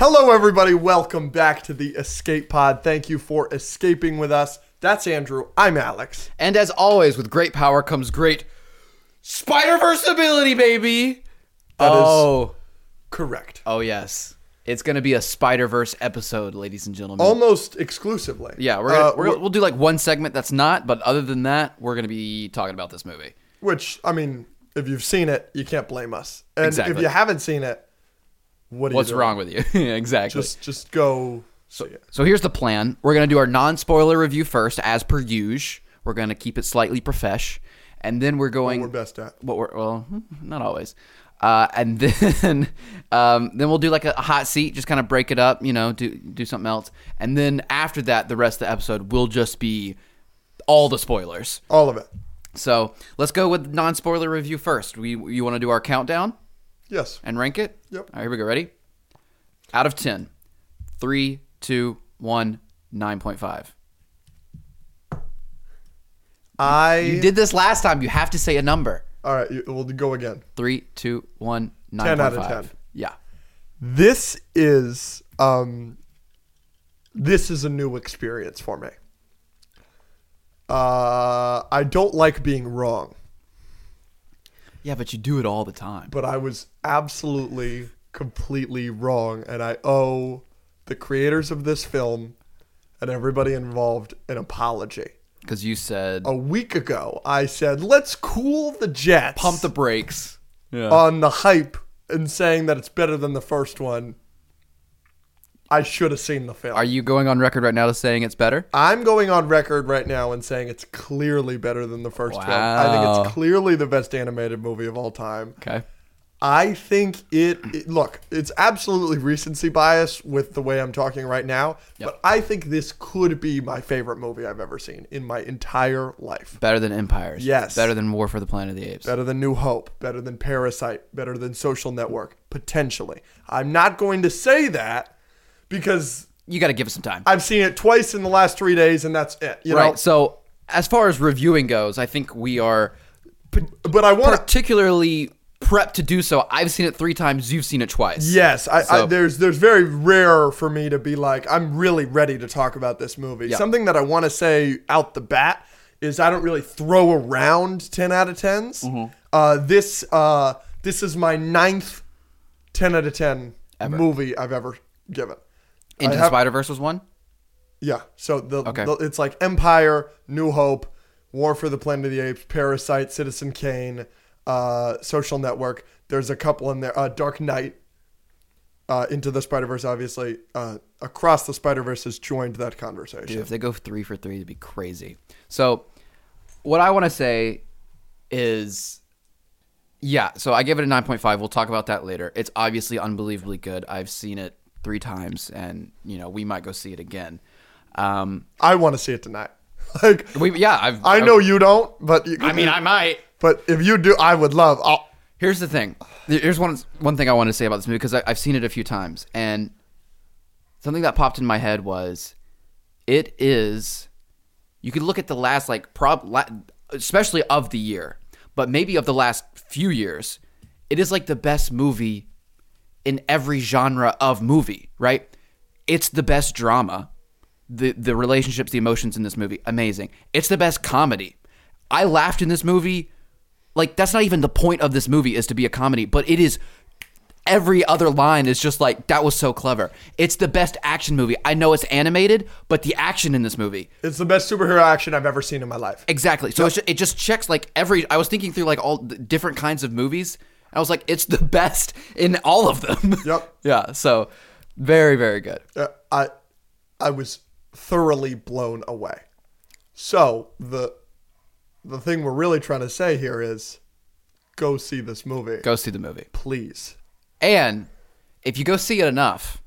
Hello, everybody. Welcome back to the Escape Pod. Thank you for escaping with us. That's Andrew. I'm Alex. And as always, with great power comes great Spider Verse ability, baby. That is oh, correct. oh yes, it's gonna be a Spider Verse episode, ladies and gentlemen. Almost exclusively. yeah, we're gonna, Uh, we're, we'll do like one segment that's not, but other than that, we're gonna be talking about this movie. Which, I mean, if you've seen it, you can't blame us. And Exactly. if you haven't seen it, what What's doing? wrong with you? exactly. Just, just go see it. So here's the plan. We're gonna do our non-spoiler review first, as per usual. We're gonna keep it slightly profesh, and then we're going. We're best at. what we're well, not always. Uh, and then, um, then we'll do like a, a hot seat, just kind of break it up, you know, do do something else, and then after that, the rest of the episode will just be all the spoilers. All of it. So let's go with non-spoiler review first. We you want to do our countdown Yes. and rank it? Yep. All right, here we go. Ready? Out of 10. 3, 2, 1, 9.5. I. You did this last time. You have to say a number. All right. You, we'll go again. 3, 2, 1, 9.5. 10 out of 10. Yeah. This is um this is a new experience for me. Uh I don't like being wrong, Yeah, but you do it all the time. but I was absolutely completely wrong and I owe the creators of this film and everybody involved an apology. Because you said A week ago, I said, "Let's cool the jets." pump the brakes. Yeah. on the hype and saying that it's better than the first one. I should have seen the film. Are you going on record right now to saying it's better? I'm going on record right now and saying it's clearly better than the first film. I think it's clearly the best animated movie of all time. Okay. I think it, it- look, it's absolutely recency bias with the way I'm talking right now, but I think this could be my favorite movie I've ever seen in my entire life. Better than Empires. Yes. Better than War for the Planet of the Apes. Better than New Hope, better than Parasite, better than Social Network, potentially. I'm not going to say that because You got to give it some time. I've seen it twice in the last three days and that's it. You right. know, So, as far as reviewing goes, I think we are but I want particularly prepped to do so. I've seen it three times. You've seen it twice. Yes, I, I, So- there's there's very rare for me to be like I'm really ready to talk about this movie. Yeah. Something that I want to say out the bat is I don't really throw around ten out of 10s Mm-hmm. Uh, this uh, this is my ninth ten out of ten Ever. movie I've ever given. Into I the Spider Verse was one. Yeah. So the, Okay. the- it's like Empire, New Hope, War for the Planet of the Apes, Parasite, Citizen Kane, uh, Social Network. There's a couple in there. Uh, Dark Knight. Uh, Into the Spider Verse, obviously. Uh, Across the Spider Verse has joined that conversation. Dude, if they go three for three, it'd be crazy. So, what I want to say is, yeah. So I give it a nine point five. We'll talk about that later. It's obviously unbelievably good. I've seen it three times, and you know we might go see it again. Um, I want to see it tonight. like we yeah. I've, I know you don't, but you, I mean, I might. But if you do, I would love. I'll, Here's the thing. Here's one one thing I want to say about this movie because I've seen it a few times, and something that popped in my head was, it is. You could look at the last like prob, la- especially of the year, but maybe of the last few years, it is like the best movie in every genre of movie. Right? It's the best drama. The the relationships, the emotions in this movie, amazing. It's the best comedy. I laughed in this movie like that's not even the point of this movie is to be a comedy but it is every other line is just like that was so clever it's the best action movie i know it's animated but the action in this movie it's the best superhero action I've ever seen in my life. exactly so it's ju- it just checks like every i was thinking through like all the different kinds of movies i was like it's the best in all of them Yep. yeah so very very good Uh, I I was thoroughly blown away. So the the thing we're really trying to say here is go see this movie. go see the movie Please. and if you go see it enough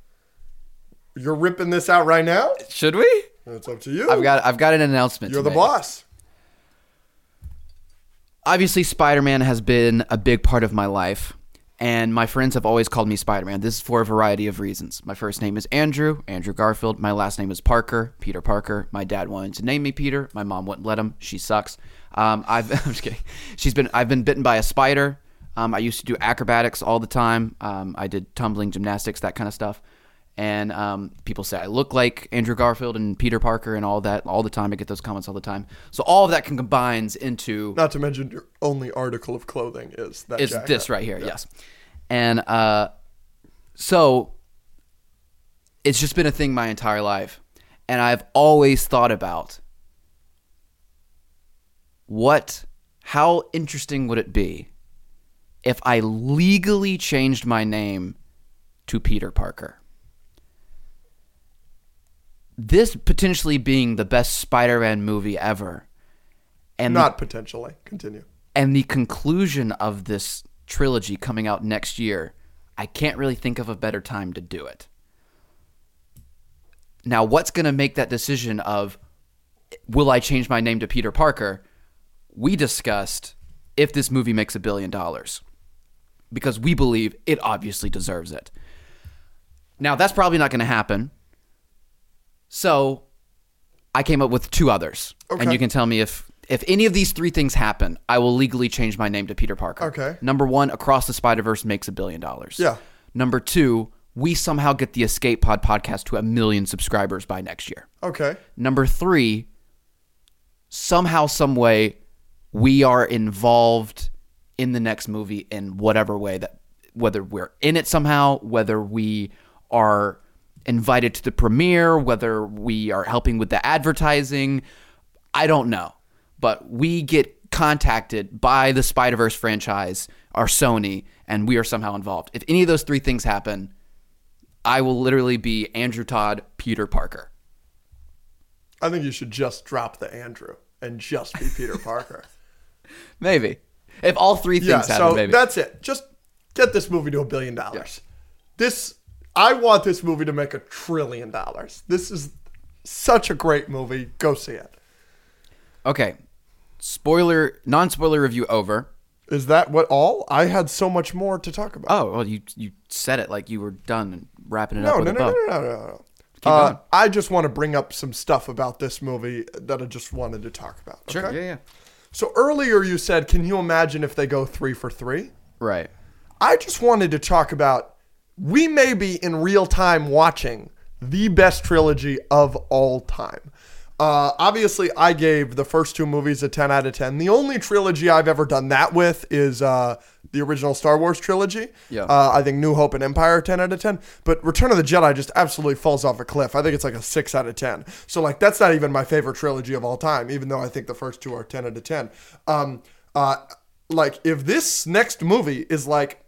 You're ripping this out right now? should we It's up to you. i've got i've got an announcement You're the make. boss. Obviously spider-man has been a big part of my life and my friends have always called me spider-man. This is for a variety of reasons. My first name is andrew andrew garfield. My last name is parker peter parker. My dad wanted to name me peter. My mom wouldn't let him. She sucks. Um, i've i'm just kidding. She's been i've been bitten by a spider. Um, i used to do acrobatics all the time. Um, i did tumbling gymnastics that kind of stuff and um, people say I look like Andrew Garfield and Peter Parker and all that all the time. I get those comments all the time. So all of that can combines into Not to mention your only article of clothing is that is jacket. this right here. Yes, and uh, so it's just been a thing my entire life, and I've always thought about what, how interesting would it be if I legally changed my name to Peter Parker. This potentially being the best Spider-Man movie ever, and the Not potentially. Continue. and the conclusion of this trilogy coming out next year, I can't really think of a better time to do it. Now, what's going to make that decision of will I change my name to Peter Parker? We discussed if this movie makes a billion dollars because we believe it obviously deserves it. Now, that's probably not going to happen. So, I came up with two others. And you can tell me if if any of these three things happen, I will legally change my name to Peter Parker. Okay. Number 1, Across the Spider-Verse makes a billion dollars. Yeah. Number 2, we somehow get the Escape Pod podcast to a million subscribers by next year. Okay. Number three, somehow, some way, we are involved in the next movie in whatever way that whether we're in it somehow, whether we are invited to the premiere, whether we are helping with the advertising, I don't know. But we get contacted by the Spider Verse franchise, our Sony, and we are somehow involved. If any of those three things happen, I will literally be Andrew Todd, Peter Parker. I think you should just drop the Andrew and just be Peter Parker. Maybe. If all three things yeah, happen, so maybe. that's it. Just get this movie to a billion dollars. This I want this movie to make a trillion dollars. This is such a great movie. Go see it. okay. Spoiler, non-spoiler review over. Is that what all? I had so much more to talk about. Oh, well, you you said it like you were done and wrapping it no, up no, no, no, no, no, no, no. Keep Uh, going. I just want to bring up some stuff about this movie that I just wanted to talk about. Sure. okay? Yeah, yeah. So earlier you said, can you imagine if they go three for three? Right. I just wanted to talk about we may be in real time watching the best trilogy of all time. Uh, obviously, I gave the first two movies a 10 out of 10. The only trilogy I've ever done that with is uh, the original Star Wars trilogy. Yeah. Uh, I think New Hope and Empire 10 out of 10. But Return of the Jedi just absolutely falls off a cliff. I think it's like a 6 out of 10. So, like, that's not even my favorite trilogy of all time, even though I think the first two are 10 out of 10. Um, uh, like, if this next movie is like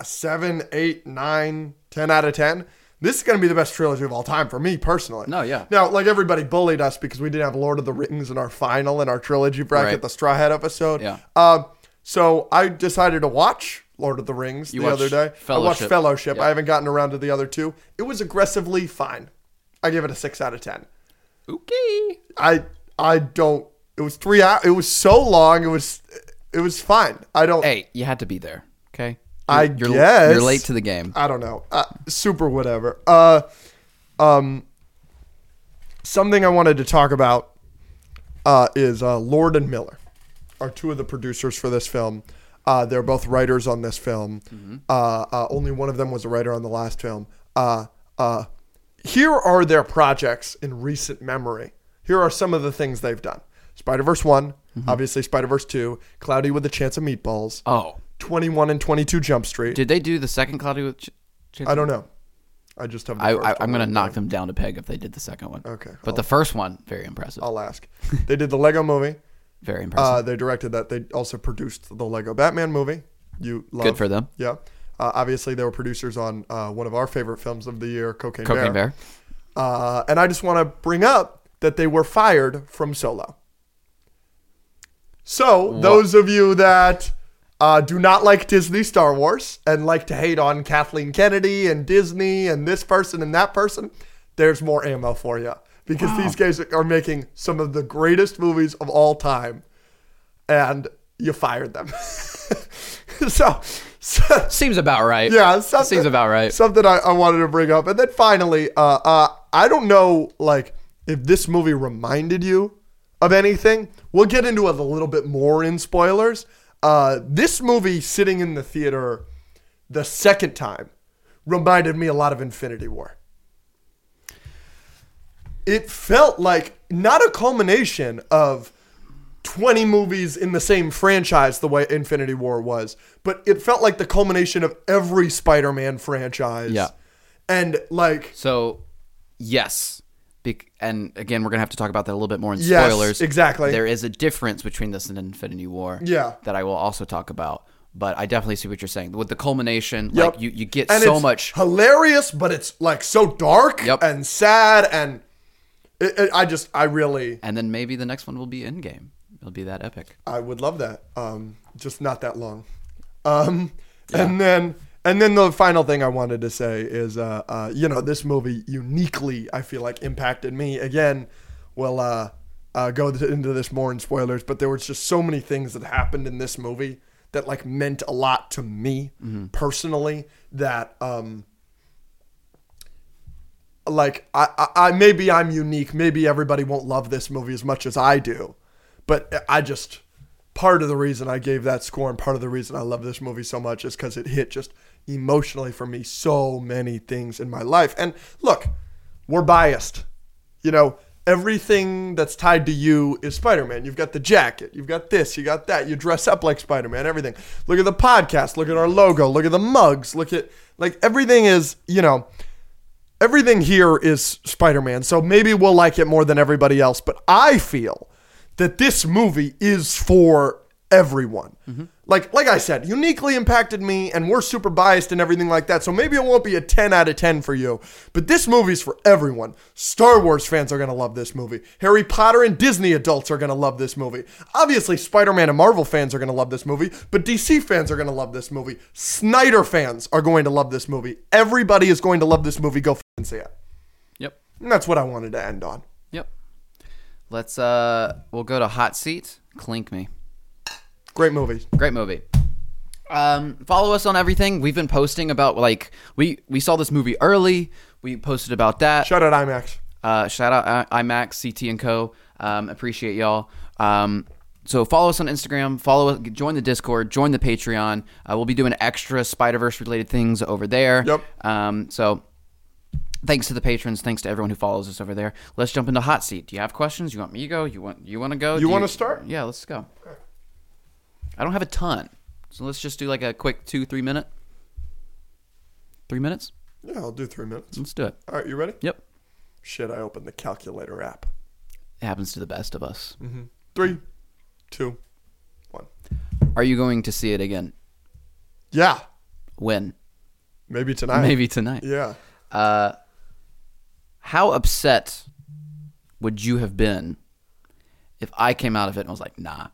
a 7, 8, 9, 10 out of 10, this is going to be the best trilogy of all time for me personally. No, yeah. Now, like everybody bullied us because we didn't have Lord of the Rings in our final in our trilogy bracket, Right. the Straw Hat episode. Yeah. Uh, so I decided to watch Lord of the Rings You the other day. I watched Fellowship. Fellowship. I haven't gotten around to the other two. It was aggressively fine. I give it a six out of ten. Okay. I I don't. It was three hours. It was so long. It was it was fine. I don't. Hey, you had to be there. Okay. I you're, guess you're late to the game. I don't know. Uh, super whatever. Uh, um, something I wanted to talk about uh, is uh, Lord and Miller are two of the producers for this film. Uh, they're both writers on this film. Uh, uh, only one of them was a writer on the last film. Uh, uh, here are their projects in recent memory. Here are some of the things they've done. Spider Verse one, obviously Spider Verse two, Cloudy with a Chance of Meatballs, Oh, twenty one and twenty two Jump Street. did they do the second Cloudy with? Ch- Chance I don't know. I just have. The I, I, I'm gonna knock them down to peg if they did the second one. Okay, But the first one, very impressive. I'll ask. They did the Lego Movie. very impressive. Uh, they directed that. They also produced the Lego Batman movie. You love. Good for them. Yeah. Uh, obviously, they were producers on uh, one of our favorite films of the year, Cocaine, Cocaine Bear. Bear. Uh, and I just want to bring up that they were fired from Solo. So those of you that uh, do not like Disney Star Wars and like to hate on Kathleen Kennedy and Disney and this person and that person, there's more ammo for you because these guys are making some of the greatest movies of all time, and you fired them. so, so Seems about right. yeah, something, Seems about right. Something I, I wanted to bring up, and then finally, uh, uh, I don't know, like if this movie reminded you of anything. We'll get into it a little bit more in spoilers. Uh, this movie, sitting in the theater the second time, reminded me a lot of Infinity War. it felt like not a culmination of 20 movies in the same franchise the way Infinity War was, but it felt like the culmination of every Spider-Man franchise. Yeah. And like So, yes. Bec- and again, we're gonna have to talk about that a little bit more in Yes, spoilers. exactly. There is a difference between this and Infinity War. Yeah. That I will also talk about. But I definitely see what you're saying. With the culmination, Yep. like you, you get and so it's much. hilarious, but it's like so dark Yep. and sad and it, it- I just I really And then maybe the next one will be Endgame. It'll be that epic. I would love that. Um, just not that long. Um, and then and then the final thing I wanted to say is, uh, uh, you know, this movie uniquely I feel like impacted me. Again, we'll uh, uh, go into this more in spoilers, but there was just so many things that happened in this movie that like meant a lot to me personally. That um, like I, I, I maybe I'm unique. Maybe everybody won't love this movie as much as I do, but I just part of the reason I gave that score and part of the reason I love this movie so much is because it hit just emotionally for me so many things in my life. And look, we're biased. You know, everything that's tied to you is Spider Man. You've got the jacket, you've got this, you got that. You dress up like Spider Man, everything. Look at the podcast, look at our logo, look at the mugs, look at, like, everything is, you know, everything here is Spider-Man, so maybe we'll like it more than everybody else. But I feel that this movie is for everyone. Like, like I said, uniquely impacted me, and we're super biased and everything like that. So maybe it won't be a 10 out of 10 for you. But this movie's for everyone. Star Wars fans are gonna love this movie. Harry Potter and Disney adults are gonna love this movie. Obviously, Spider-Man and Marvel fans are gonna love this movie, but DC fans are gonna love this movie. Snyder fans are going to love this movie. Everybody is going to love this movie. Go and see it. Yep. And that's what I wanted to end on. Yep. Let's uh we'll go to hot seat. Clink me. Great movie. Great movie. Um, follow us on everything. We've been posting about like we we saw this movie early. We posted about that. Shout out IMAX. Uh, shout out I- IMAX, CT and Co. Um, appreciate y'all. Um, so follow us on Instagram. Follow us. Join the Discord. Join the Patreon. Uh, we'll be doing extra Spider Verse related things over there. Yep. Um, so thanks to the patrons. Thanks to everyone who follows us over there. Let's jump into hot seat. Do you have questions? You want me to go? You want you want to go? You Do wanna start? Yeah, let's go. I don't have a ton, so let's just do like a quick two three minute. Three minutes. Yeah, I'll do three minutes. Let's do it. All right, you ready? Yep. Shit, I opened the calculator app. It happens to the best of us. Three, two, one. Are you going to see it again? Yeah, When? maybe tonight. Maybe tonight. Yeah. Uh, how upset would you have been if I came out of it and was like, nah?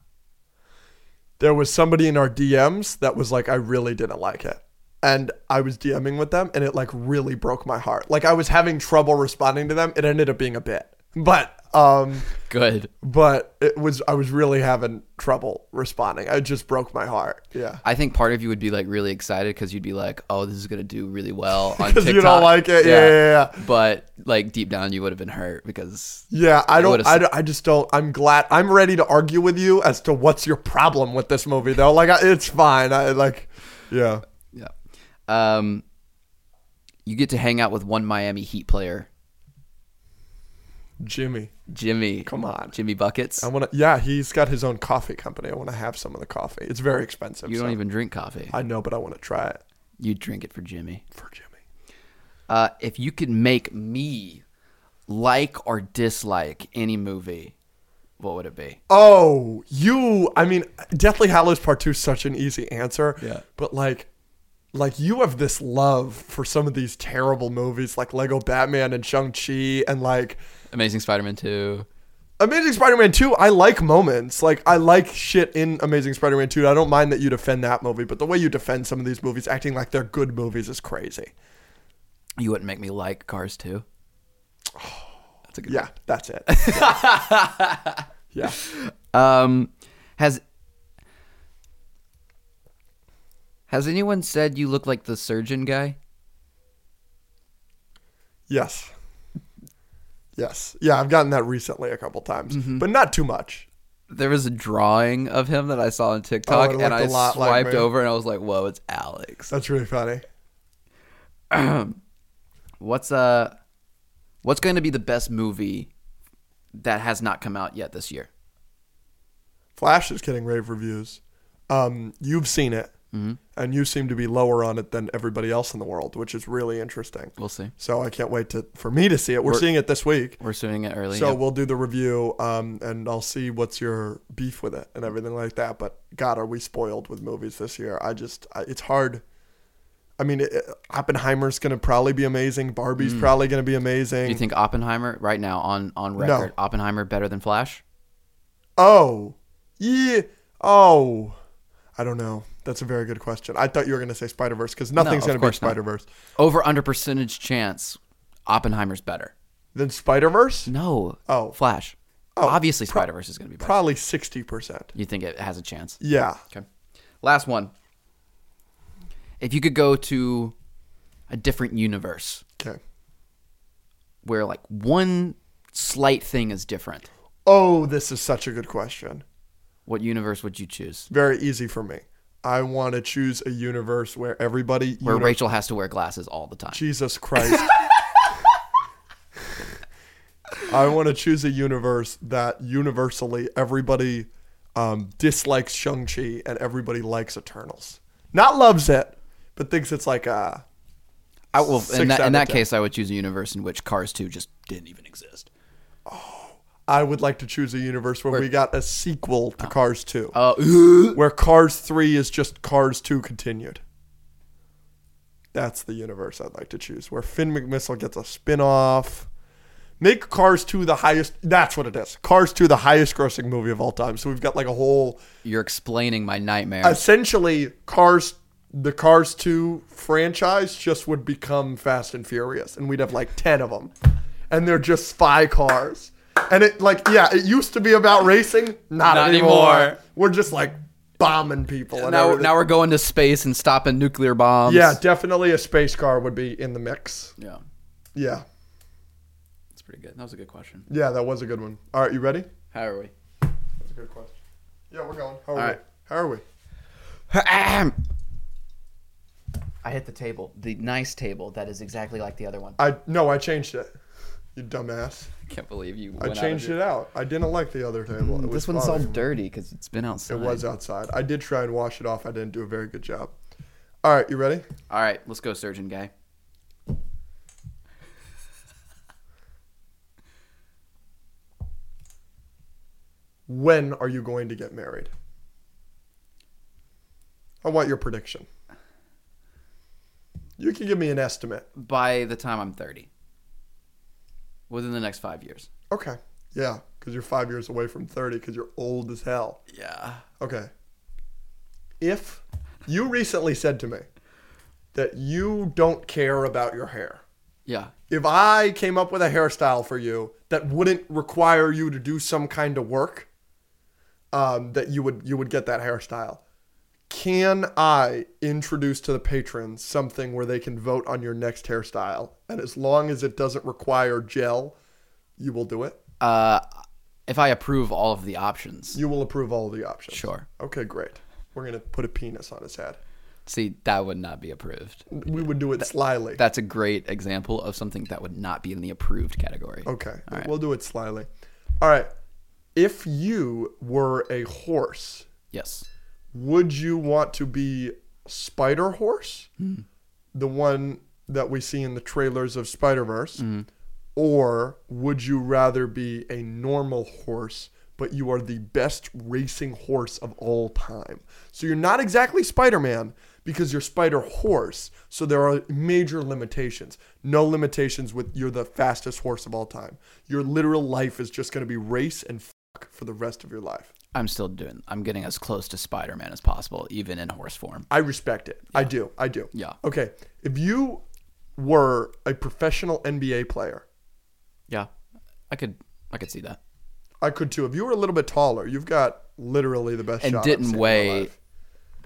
There was somebody in our DMs that was like, I really didn't like it. And I was DMing with them and it like really broke my heart. Like I was having trouble responding to them. It ended up being a bit. But um Good. but it was I was really having trouble responding. I just broke my heart. Yeah. I think part of you would be like really excited because you'd be like, oh, this is gonna do really well on TikTok. you don't like it. Yeah, yeah, yeah. But like deep down, you would have been hurt because Yeah, I don't. I, don't- I just don't. I'm glad. I'm ready to argue with you as to what's your problem with this movie, though. Like, I, it's fine. I like, yeah. yeah. Um, you get to hang out with one Miami Heat player, Jimmy, Jimmy. Come on. Jimmy buckets. I want to. Yeah, he's got his own coffee company. I want to have some of the coffee. It's very expensive. you don't so- even drink coffee. I know, but I want to try it You drink it for Jimmy. for Jimmy. Uh, if you could make me like or dislike any movie, what would it be? Oh, you. I mean, Deathly Hallows Part Two is such an easy answer. Yeah. But like, like you have this love for some of these terrible movies, like Lego Batman and Shang Chi, and like. Amazing Spider-Man 2. Amazing Spider-Man 2, I like moments. Like I like shit in Amazing Spider-Man 2. I don't mind that you defend that movie, but the way you defend some of these movies acting like they're good movies is crazy. You wouldn't make me like Cars 2. That's a good Yeah, that's it. yeah. Um, has has anyone said you look like the surgeon guy? Yes. Yes. Yeah, I've gotten that recently a couple times, Mm-hmm. but not too much. There was a drawing of him that I saw on TikTok, Oh, and I I a lot like swiped me. over, and I was like, "Whoa, it's Alex." That's really funny. What's uh, What's going to be the best movie that has not come out yet this year? Flash is getting rave reviews. Um, you've seen it, Mm-hmm. and you seem to be lower on it than everybody else in the world, which is really interesting. We'll see. So I can't wait to for me to see it. We're, We're- seeing it this week. We're seeing it early. So Yep. we'll do the review, um, and I'll see what's your beef with it and everything like that. But God, are we spoiled with movies this year? I just, I, it's hard. I mean, it, Oppenheimer's gonna probably be amazing. Barbie's probably gonna be amazing. Mm. Do you think Oppenheimer right now on on No. record? Oppenheimer better than Flash? oh, yeah. Oh, I don't know. That's a very good question. I thought you were gonna say Spider Verse because nothing's of gonna be course not. Spider Verse. Over under percentage chance, Oppenheimer's better. Then Spider Verse, No. Oh. Flash. Oh, Obviously, Spider Verse is going to be better. probably sixty percent. you think it has a chance? Yeah. Okay. Last one. If you could go to a different universe Okay. where like one slight thing is different, Oh, this is such a good question. what universe would you choose? Very easy for me. I want to choose a universe where everybody. Where uni- Rachel has to wear glasses all the time. Jesus Christ. I want to choose a universe that universally everybody um, dislikes Shang-Chi and everybody likes Eternals. Not loves it, but thinks it's like a. I, well, Six in that, in that case, I would choose a universe in which Cars 2 just didn't even exist. I would like to choose a universe where, we got a sequel to Cars 2. Uh, where Cars 3 is just Cars 2 continued. That's the universe I'd like to choose. Where Finn McMissile gets a spin off. Make Cars 2 the highest. That's what it is. Cars 2 the highest grossing movie of all time. So we've got like a whole. you're explaining my nightmare. Essentially, Cars. The Cars 2 franchise just would become Fast and Furious. And we'd have like 10 of them. And they're just spy cars. And it, like, yeah, it used to be about racing. Not, Not anymore. anymore. We're just like bombing people. And now, everything. now we're going to space and stopping nuclear bombs. Yeah, definitely a space car would be in the mix. Yeah. Yeah. That's pretty good. That was a good question. Yeah, that was a good one. All right, you ready? How are we? That's a good question. Yeah, we're going. How are All we? right. How are we? I hit the table, the nice table that is exactly like the other one. I no, I changed it. You dumbass. I can't believe you. I changed it out. I didn't like the other table. Mm, was This one's all dirty because it's been outside. It was outside. I did try and wash it off. I didn't do a very good job. All right, you ready? All right, let's go, surgeon guy. When are you going to get married? I want your prediction. You can give me an estimate. By the time I'm 30, within the next five years. Okay. Yeah, because you're five years away from 30 because you're old as hell. Yeah. Okay. If you recently said to me that you don't care about your hair, Yeah. if I came up with a hairstyle for you that wouldn't require you to do some kind of work, um, that you would you would get that hairstyle. Can I introduce to the patrons something where they can vote on your next hairstyle, and as long as it doesn't require gel, you will do it. Uh, if I approve all of the options, You will approve all of the options. sure. Okay, great. We're gonna put a penis on his head. See, that would not be approved. We would do it slyly. That's a great example of something that would not be in the approved category. Okay, All right. we'll do it slyly. All right. If you were a horse, Yes. Would you want to be Spider Horse, hmm. the one that we see in the trailers of Spider Verse, hmm. or would you rather be a normal horse, but you are the best racing horse of all time? So you're not exactly Spider Man because you're Spider Horse. So there are major limitations. No limitations with you're the fastest horse of all time. Your literal life is just going to be race and for the rest of your life. I'm still doing. I'm getting as close to Spider-Man as possible, even in horse form. I respect it. I do. I do. Yeah. Okay. If you were a professional NBA player, Yeah, I could. I could see that. I could too. If you were a little bit taller, you've got literally the best And didn't weigh.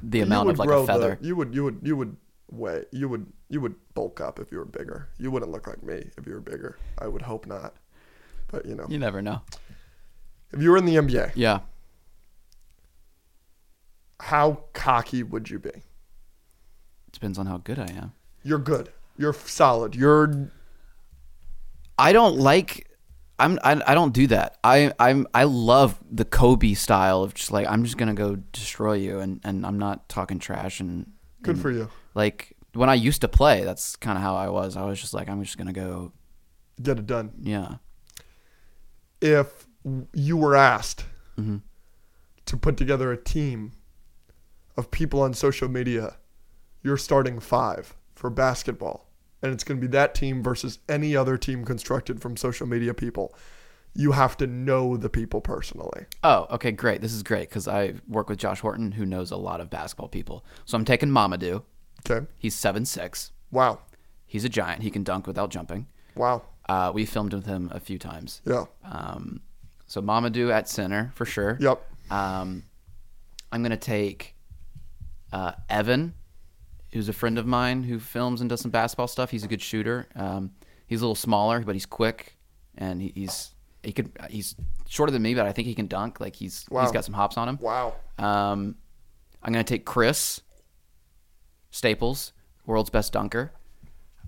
The amount of like a the- feather. you would you would you would weigh you would you would bulk up if you were bigger. You wouldn't look like me if you were bigger. I would hope not. But you know, You never know. If you were in the NBA, Yeah. how cocky would you be? Depends on how good I am. You're good. You're solid. You're I don't like. I'm. I, I don't do that. I. I'm. I love the Kobe style of just like I'm just gonna go destroy you, and and I'm not talking trash and. Good and, for you. Like when I used to play, that's kind of how I was. I was just like I'm just gonna go. Get it done. Yeah. If you were asked hmm to put together a team of people on social media, you're starting five for basketball, and it's going to be that team versus any other team constructed from social media people. You have to know the people personally. Oh, okay, great. This is great because I work with Josh Horton, who knows a lot of basketball people. So I'm taking Mamadou. Okay. He's seven six. Wow. He's a giant. He can dunk without jumping. Wow. Uh, we filmed with him a few times. Yeah. Um, so Mamadou at center for sure. Yep. Um, I'm gonna take uh, Evan, who's a friend of mine who films and does some basketball stuff. He's a good shooter. Um, he's a little smaller, but he's quick, and he, he's he could he's shorter than me, but I think he can dunk. Like he's Wow. he's got some hops on him. Wow. Um, I'm gonna take Chris Staples, world's best dunker.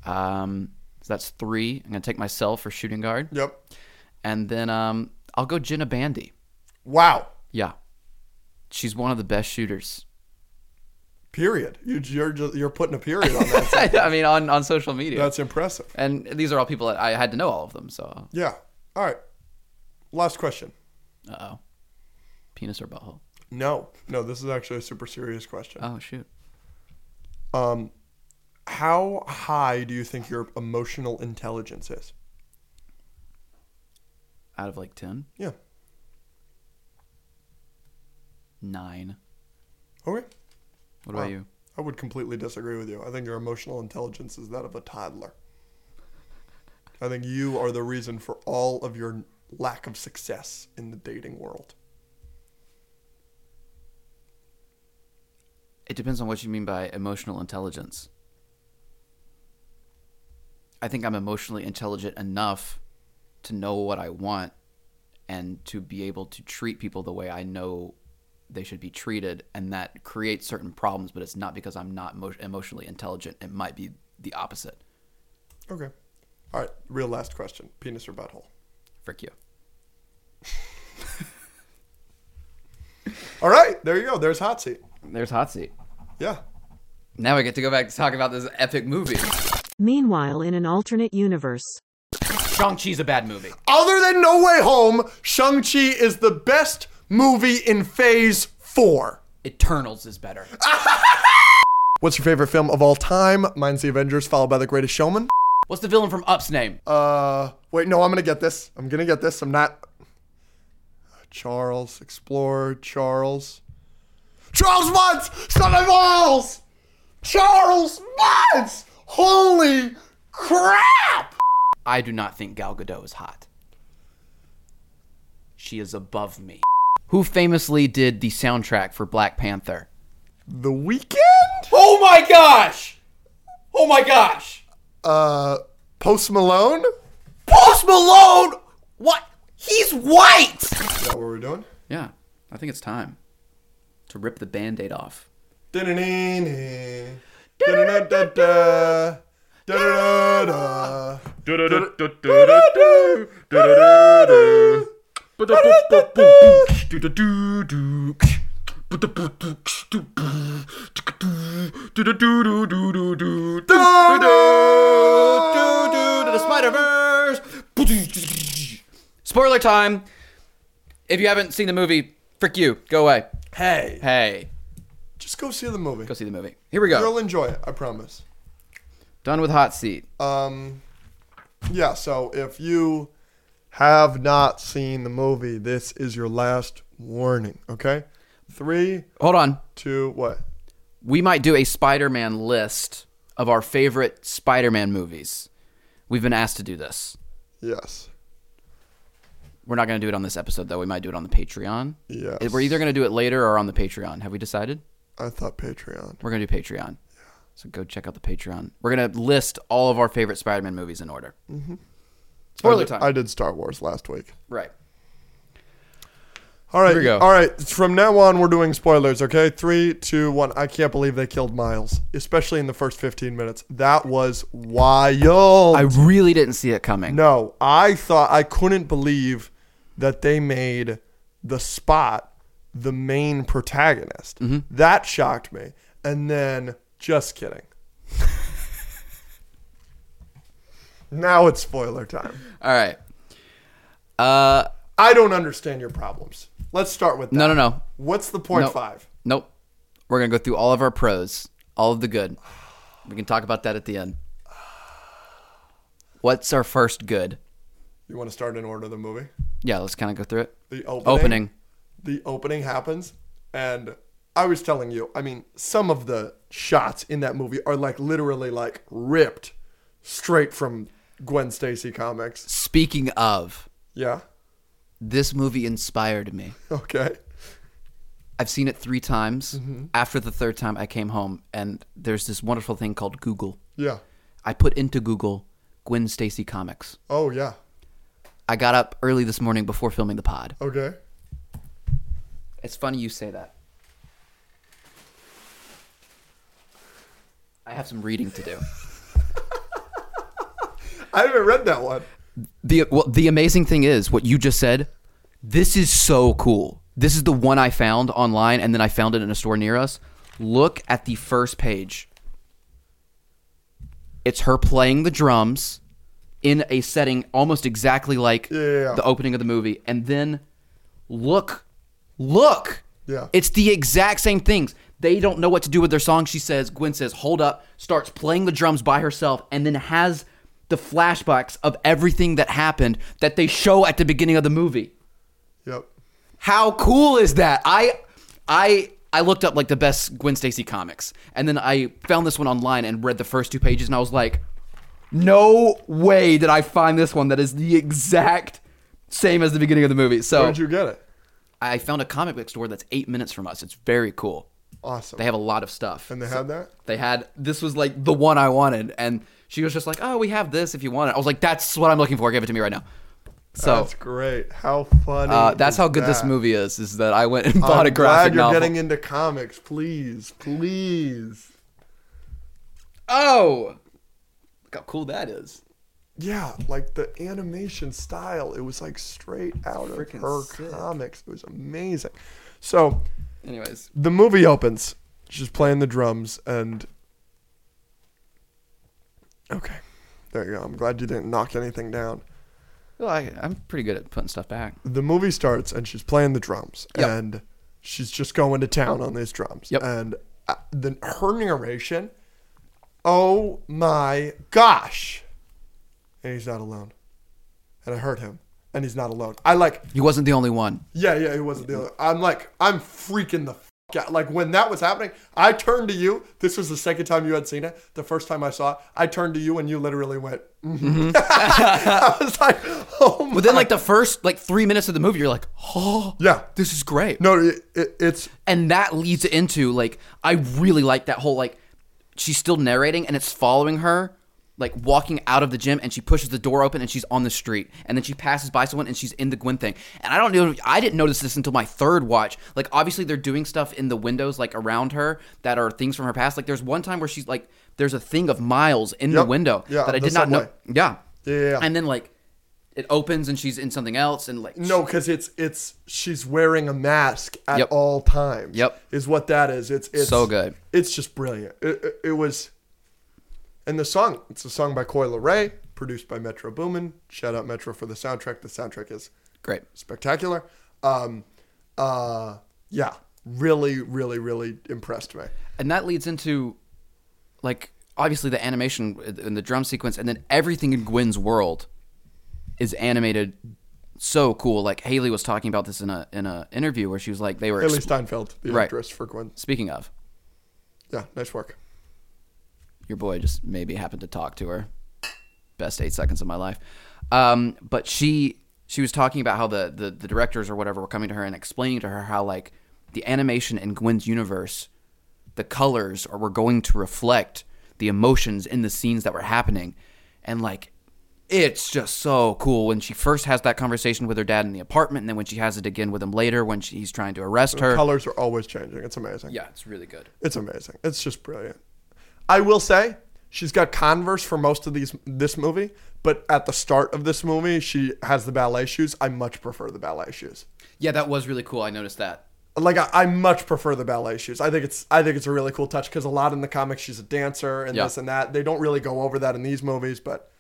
Um, so that's three. I'm gonna take myself for shooting guard, Yep. and then um, I'll go Jenna Bandy. Wow. Yeah, she's one of the best shooters. Period. You, you're just, you're putting a period on that. I mean, on on social media, That's impressive. and these are all people that I had to know all of them. So, Yeah. All right. Last question. uh oh, penis or butthole? No, no. This is actually a super serious question. Oh shoot. Um, how high do you think your emotional intelligence is? Out of like ten, Yeah. nine. Okay. What about Wow. you? I would completely disagree with you. I think your emotional intelligence is that of a toddler. I think you are the reason for all of your lack of success in the dating world. It depends on what you mean by emotional intelligence. I think I'm emotionally intelligent enough to know what I want and to be able to treat people the way I know they should be treated. And that creates certain problems, but it's not because I'm not emo- emotionally intelligent. It might be the opposite. Okay. All right. Real last question: penis or butthole? Frick you. All right. There you go. There's hot seat. There's Hot Seat. Yeah. Now we get to go back to talk about this epic movie. Meanwhile, in an alternate universe, Shang-Chi's a bad movie. Other than No Way Home, Shang-Chi is the best movie in Phase 4. Eternals is better. What's your favorite film of all time? Mine's The Avengers, followed by The Greatest Showman. What's the villain from Up's name? Uh, wait, no, I'm gonna get this. I'm gonna get this. I'm not. Charles, Explorer, Charles. Charles Muntz, son of balls! Charles Muntz! Holy crap! I do not think Gal Gadot is hot. She is above me. Who famously did the soundtrack for Black Panther? The Weeknd? Oh my gosh! Oh my gosh! Uh, Post Malone? Post Malone! What? He's white! Is that what we're doing? Yeah, I think it's time to rip the band aid off. Da-da-da-da. Da-da-da-da-da. Da-da-da-da. The Spider Verse. Spoiler time. If you haven't seen the movie, frick you. Go away. Hey, Hey, just go see the movie. go see the movie. Here we go. You'll enjoy it, I promise. Done with hot seat. Um, yeah. So if you have not seen the movie, this is your last warning. Okay. Three, Hold on. two, what? We might do a Spider-Man list of our favorite Spider-Man movies. We've been asked to do this. Yes. We're not going to do it on this episode, though. We might do it on the Patreon. Yes. We're either going to do it later or on the Patreon. Have we decided? I thought Patreon. We're going to do Patreon. So go check out the Patreon. We're going to list all of our favorite Spider-Man movies in order. Mm-hmm. I Spoiler did, time. I did Star Wars last week. right. All right. Here we go. All right. From now on, we're doing spoilers. Okay. Three, two, one. I can't believe they killed Miles, especially in the first 15 minutes. That was wild. I really didn't see it coming. no, I thought I couldn't believe that they made the spot the main protagonist. Mm-hmm. That shocked me. And then, just kidding. now it's spoiler time. All right. Uh, I don't understand your problems. Let's start with that. no, no, no. What's the point Nope. five? Nope. We're gonna go through all of our pros, all of the good. We can talk about that at the end. What's our first good? You want to start in order of the movie? Yeah, let's kind of go through it. The opening. Opening. The opening happens, and I was telling you. I mean, some of the shots in that movie are like literally like ripped straight from Gwen Stacy comics. Speaking of, Yeah. this movie inspired me. Okay. I've seen it three times. Mm-hmm. After the third time, I came home, and there's this wonderful thing called Google. Yeah. I put into Google Gwen Stacy comics. Oh yeah. I got up early this morning before filming the pod. Okay. It's funny you say that. I have some reading to do. I haven't read that one. The well, the amazing thing is what you just said. This is so cool. This is the one I found online, and then I found it in a store near us. Look at the first page. It's her playing the drums in a setting almost exactly like Yeah, yeah, yeah. the opening of the movie, and then look, look. Yeah. It's the exact same things. They don't know what to do with their song. She says, Gwen says, hold up, starts playing the drums by herself, and then has the flashbacks of everything that happened that they show at the beginning of the movie. Yep. How cool is that? I I I looked up like the best Gwen Stacy comics, and then I found this one online and read the first two pages, and I was like, no way did I find this one that is the exact same as the beginning of the movie. So Where'd you get it? I found a comic book store that's eight minutes from us. It's very cool. Awesome. They have a lot of stuff. and they had that. They had this was like the one I wanted, and she was just like, "Oh, we have this if you want it." I was like, "That's what I'm looking for. Give it to me right now." So That's great. How funny. uh, that's how good this movie is. Is that I went and bought I'm a graphic glad you're novel. getting into comics. Please, please. oh, look how cool that is. Yeah, like the animation style, it was like straight out of her sick. comics. It was amazing. So Anyways, the movie opens. She's playing the drums, and okay, there you go. I'm glad you didn't knock anything down. well, I, I'm pretty good at putting stuff back. The movie starts, and she's playing the drums, Yep. and she's just going to town on these drums. Yep. And uh, the her narration, oh my gosh, and he's not alone, and I heard him, and he's not alone. I like He wasn't the only one. Yeah, yeah, he wasn't the other. I'm like, I'm freaking the f- out. Like when that was happening, I turned to you. This was the second time you had seen it. The first time I saw it, I turned to you and you literally went. mhm. I was like, oh my. But then, like the first like three minutes of the movie, you're like, "Oh, yeah, this is great." no, it, it, it's and that leads into like I really like that whole like she's still narrating and it's following her like walking out of the gym and she pushes the door open and she's on the street and then she passes by someone and she's in the Gwen thing and I don't know I didn't notice this until my third watch like obviously they're doing stuff in the windows like around her that are things from her past like there's one time where she's like there's a thing of Miles in the window Yeah, that I did not know yeah Yeah, yeah, yeah. and then like it opens and she's in something else and like no, because it's it's she's wearing a mask at Yep. all times. Yep. is what that is. It's it's So good. It's just brilliant. It, it, it was, and the song. It's a song by Coi Leray, produced by Metro Boomin. Shout out Metro for the soundtrack. The soundtrack is great spectacular. Um, uh, yeah, really, really, really impressed me. and that leads into like obviously the animation and the drum sequence and then everything in gwen's world is animated so cool like Hailee was talking about this in a in a interview where she was like they were Hailee ex- Steinfeld, the Right. actress for Gwen. speaking of Yeah, nice work. Your boy just maybe happened to talk to her best eight seconds of my life um, but she she was talking about how the, the the directors or whatever were coming to her and explaining to her how like the animation in gwen's universe the colors or were going to reflect the emotions in the scenes that were happening and like it's just so cool when she first has that conversation with her dad in the apartment, and then when she has it again with him later when she, he's trying to arrest her. Colors are always changing. It's amazing. Yeah, it's really good. It's amazing. It's just brilliant. I will say she's got Converse for most of these this movie, but at the start of this movie, she has the ballet shoes. I much prefer the ballet shoes. Yeah, that was really cool. I noticed that. Like I, I much prefer the ballet shoes. I think it's I think it's a really cool touch because a lot in the comics she's a dancer and Yeah. this and that. They don't really go over that in these movies, but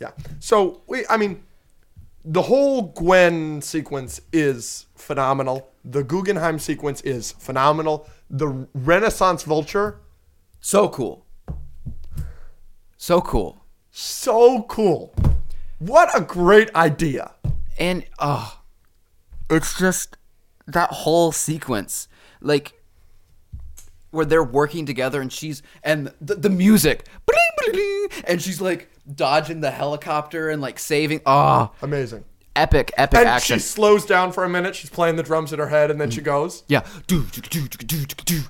yeah. So we, I mean, the whole Gwen sequence is phenomenal. The Guggenheim sequence is phenomenal. The Renaissance Vulture, So cool. So cool. so cool. What a great idea. And oh, it's just that whole sequence, like where they're working together, and she's and the, the music, bling, bling, bling, and she's like dodging the helicopter and like saving. Oh, Amazing. epic, epic And action. she slows down for a minute. She's playing the drums in her head, and then she goes. Yeah. Do, do, do, do, do, do.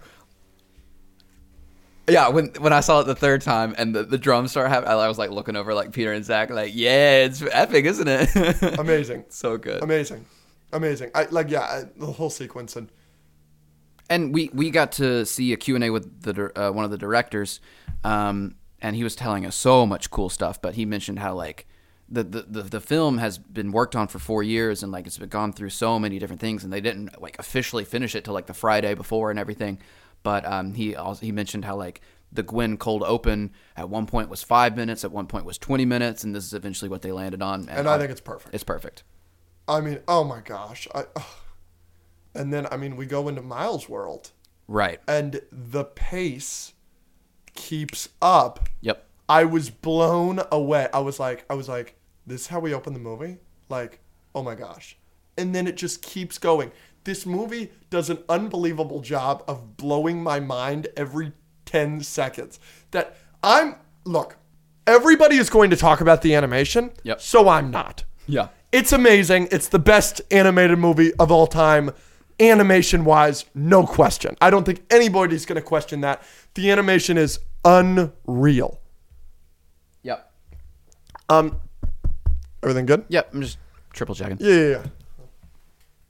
Yeah, when when I saw it the third time and the, the drums start having, I was like looking over like Peter and Zach, like, yeah, it's epic, isn't it? Amazing. so good. Amazing. Amazing. I like yeah, I, the whole sequence and and we we got to see a Q&A with the uh, one of the directors um, and he was telling us so much cool stuff but he mentioned how like the, the, the, the film has been worked on for four years and like it's been gone through so many different things and they didn't like officially finish it till like the Friday before and everything but um, he also he mentioned how like the Gwen cold open at one point was five minutes at one point was 20 minutes and this is eventually what they landed on and I think it's perfect. it's perfect I mean, oh my gosh. I, ugh. And then I mean, we go into Miles' world, right and the pace keeps up. yep I was blown away. I was like, I was like, this is how we open the movie? Like, oh my gosh. And then it just keeps going. This movie does an unbelievable job of blowing my mind every 10 seconds. That I'm, look, everybody is going to talk about the animation. Yep. So I'm not. yeah It's amazing. It's the best animated movie of all time, animation wise, no question. I don't think anybody's going to question that. The animation is unreal. yep Um, everything good? yep I'm just triple checking Yeah, yeah, yeah.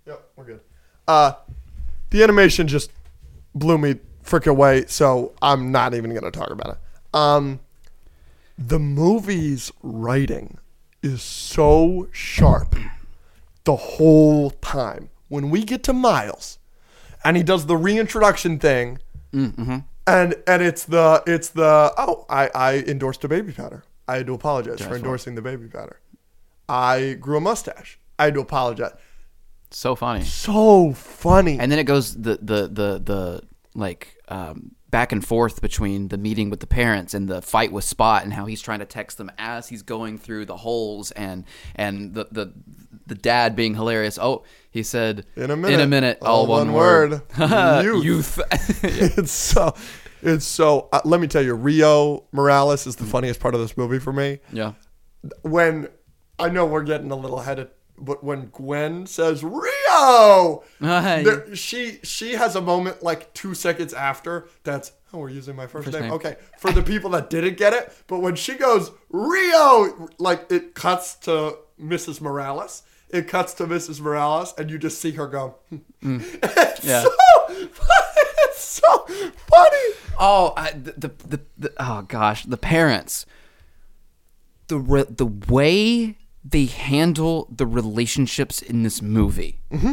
Yep, we're good. Uh, the animation just blew me frick away, so I'm not even gonna talk about it. Um, the movie's writing is so sharp the whole time. When we get to Miles, and he does the reintroduction thing, and and it's the it's the oh I I endorsed a baby powder. I had to apologize for endorsing the baby powder. I grew a mustache. I had to apologize. So funny So funny. and then it goes the the the the like um, back and forth between the meeting with the parents and the fight with Spot and how he's trying to text them as he's going through the holes and and the the the dad being hilarious. Oh, he said In a minute. in a minute, all, All one, one word, word. youth. Youth. it's so it's so uh, let me tell you rio morales is the funniest part of this movie for me yeah, when i know we're getting a little headed but when gwen says rio! There, she she has a moment like two seconds after that's oh we're using my first, name. name. okay for the people that didn't get it but when she goes rio! like it cuts to mrs morales. It cuts to mrs morales and you just see her go hmm. mm. it's Yeah. so it's so funny. Oh, I, the, the, the, the oh gosh, the parents. The re, the way they handle the relationships in this movie mm-hmm.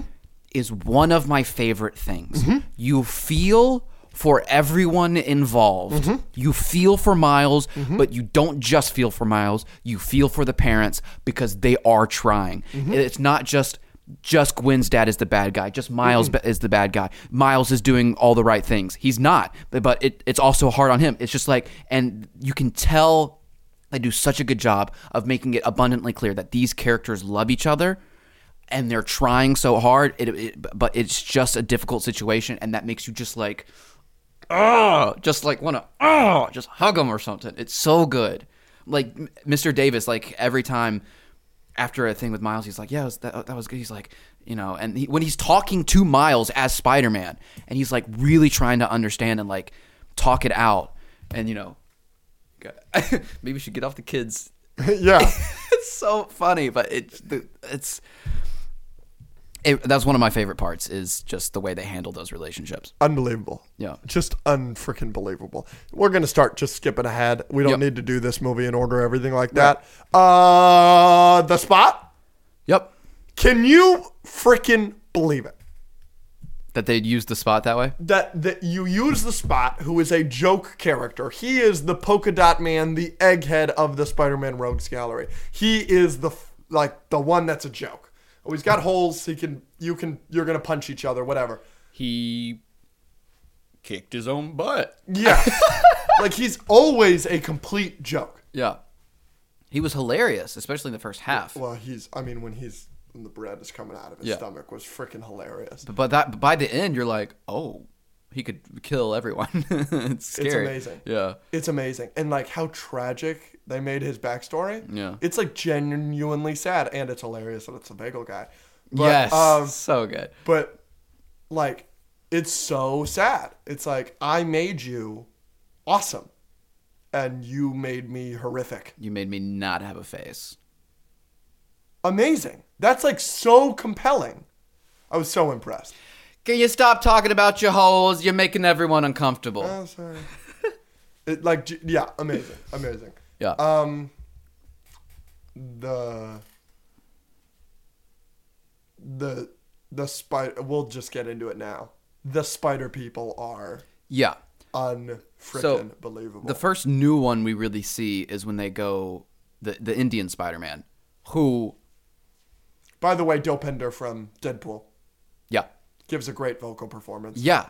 is one of my favorite things. Mm-hmm. You feel for everyone involved. Mm-hmm. You feel for Miles, but you don't just feel for Miles. You feel for the parents because they are trying. It's not just just Gwen's dad is the bad guy. Just Miles is the bad guy. Miles is doing all the right things. He's not, but, but it, it's also hard on him. It's just like, and you can tell they do such a good job of making it abundantly clear that these characters love each other and they're trying so hard. It, it, but it's just a difficult situation, and that makes you just like, oh, just like want to, oh, ah, just hug them or something. It's so good. Like Mr. Davis, like every time after a thing with Miles, he's like, yeah, was- that, that was good. He's like, you know, and he, when he's talking to Miles as Spider Man, and he's like really trying to understand and like talk it out, and you know, maybe we should get off the kids. yeah it's so funny, but it it's it, that's one of my favorite parts is just the way they handle those relationships. Unbelievable. Yeah. Just unfreaking believable. We're gonna start just skipping ahead. We don't Yep. need to do this movie in order, everything like that. Uh the spot? Yep, Can you freaking believe it? That they'd use the spot that way. that that you use the spot who is a joke character. He is the polka dot man the egghead of the spider-man rogues gallery. He is the like the one that's a joke. Oh he's got holes. He can you can you're gonna punch each other whatever. He kicked his own butt. yeah. Like he's always a complete joke. Yeah, he was hilarious, especially in the first half. well he's i mean when he's when the bread is coming out of his Yeah. stomach was freaking hilarious But, but that but by the end, you're like, oh, he could kill everyone. it's scary. It's amazing. Yeah. It's amazing. And like how tragic they made his backstory. Yeah. It's like genuinely sad and it's hilarious that it's a bagel guy. But, yes. Um, so good. but like it's so sad. It's like I made you awesome and you made me horrific. You made me not have a face. Amazing. That's like so compelling. I was so impressed. Can you stop talking about your holes? You're making everyone uncomfortable. Oh, sorry. it like yeah, amazing. Amazing. yeah. Um, the the the spider. We'll just get into it now. The spider people are yeah. unfreaking So, believable. The first new one we really see is when they go the the Indian Spider-Man, who By the way, Dopinder from Deadpool yeah gives a great vocal performance. yeah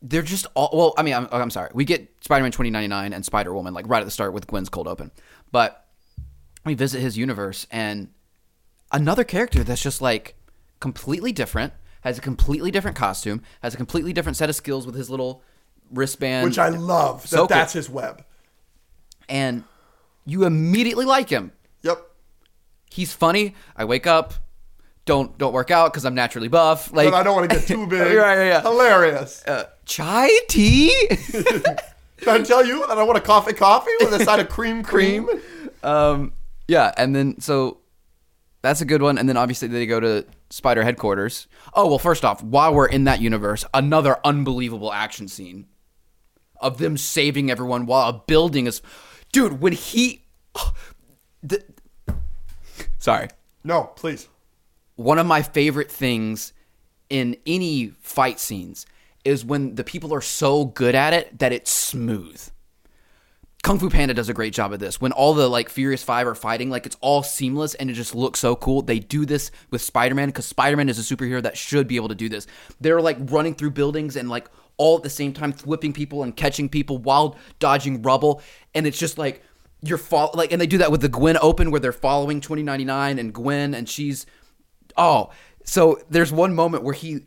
they're just all well. I mean, I'm I'm sorry. We get Spider-Man 2099 and Spider-Woman like right at the start with Gwen's cold open, but we visit his universe and another character that's just like completely different, has a completely different costume, has a completely different set of skills with his little wristband, Which I love. That So cool. that's his web. and you immediately like him. Yep. He's funny. I wake up, don't don't work out because I'm naturally buff. Like But I don't want to get too big. Right, right, yeah. Hilarious. uh, chai tea. Can I tell you that I want a coffee coffee with a side of cream cream? um, yeah, and then so that's a good one. And then obviously they go to Spider headquarters. Oh well, first off, while we're in that universe, another unbelievable action scene of them saving everyone while a building is. Dude, when he, the, sorry, No, please. one of my favorite things in any fight scenes is when the people are so good at it that it's smooth. Kung Fu Panda does a great job of this. When all the like Furious Five are fighting, like it's all seamless and it just looks so cool. They do this with Spider Man because Spider Man is a superhero that should be able to do this. They're like running through buildings and like all at the same time whipping people and catching people while dodging rubble, and it's just like you're fall like, and they do that with the Gwen Open where they're following 2099 and Gwen, and she's oh, so there's one moment where he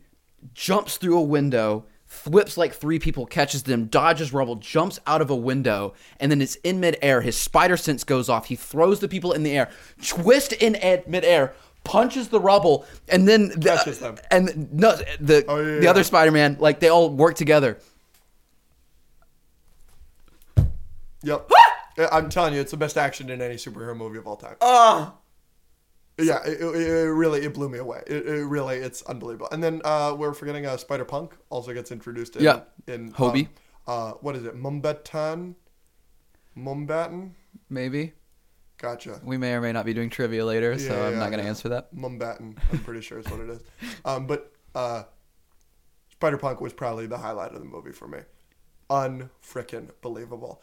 jumps through a window, flips like three people, catches them, dodges rubble, jumps out of a window, and then it's in midair. His spider sense goes off. He throws the people in the air, twist in ed- midair, punches the rubble, and then the, Catches them. and no, the Oh, yeah, the yeah. other Spider-Man, like they all work together. Yep. I'm telling you, it's the best action in any superhero movie of all time. Oh, Yeah, it, it, really it blew me away. It, it really it's unbelievable. And then uh, we're forgetting uh, Spider Punk also gets introduced. In, Yeah. in Hobie. Uh, uh, what is it? Mumbatan. Mumbatten. maybe Gotcha. we may or may not be doing trivia later, so Yeah, I'm yeah, not gonna yeah. answer that. Mumbatten. I'm pretty sure is what it is. Um, but uh, Spider Punk was probably the highlight of the movie for me. Unfrickin' believable.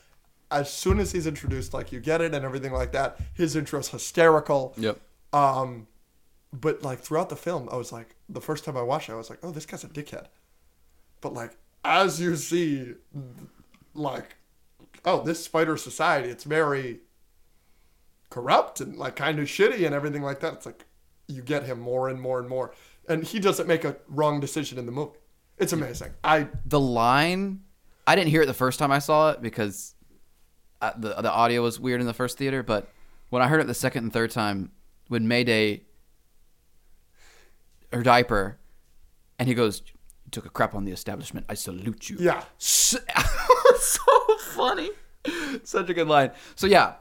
As soon as he's introduced, like you get it and everything like that, his intro's hysterical. Yep. Um, but like throughout the film, I was like, the first time I watched it, I was like, oh, this guy's a dickhead. But like, as you see, like, oh, this spider society, it's very corrupt and like kind of shitty and everything like that. It's like you get him more and more and more, and he doesn't make a wrong decision in the movie. It's amazing. I the line i didn't hear it the first time i saw it because the, the audio was weird in the first theater but when i heard it the second and third time when mayday her diaper and he goes you took a crap on the establishment i salute you yeah. so, so funny such a good line so yeah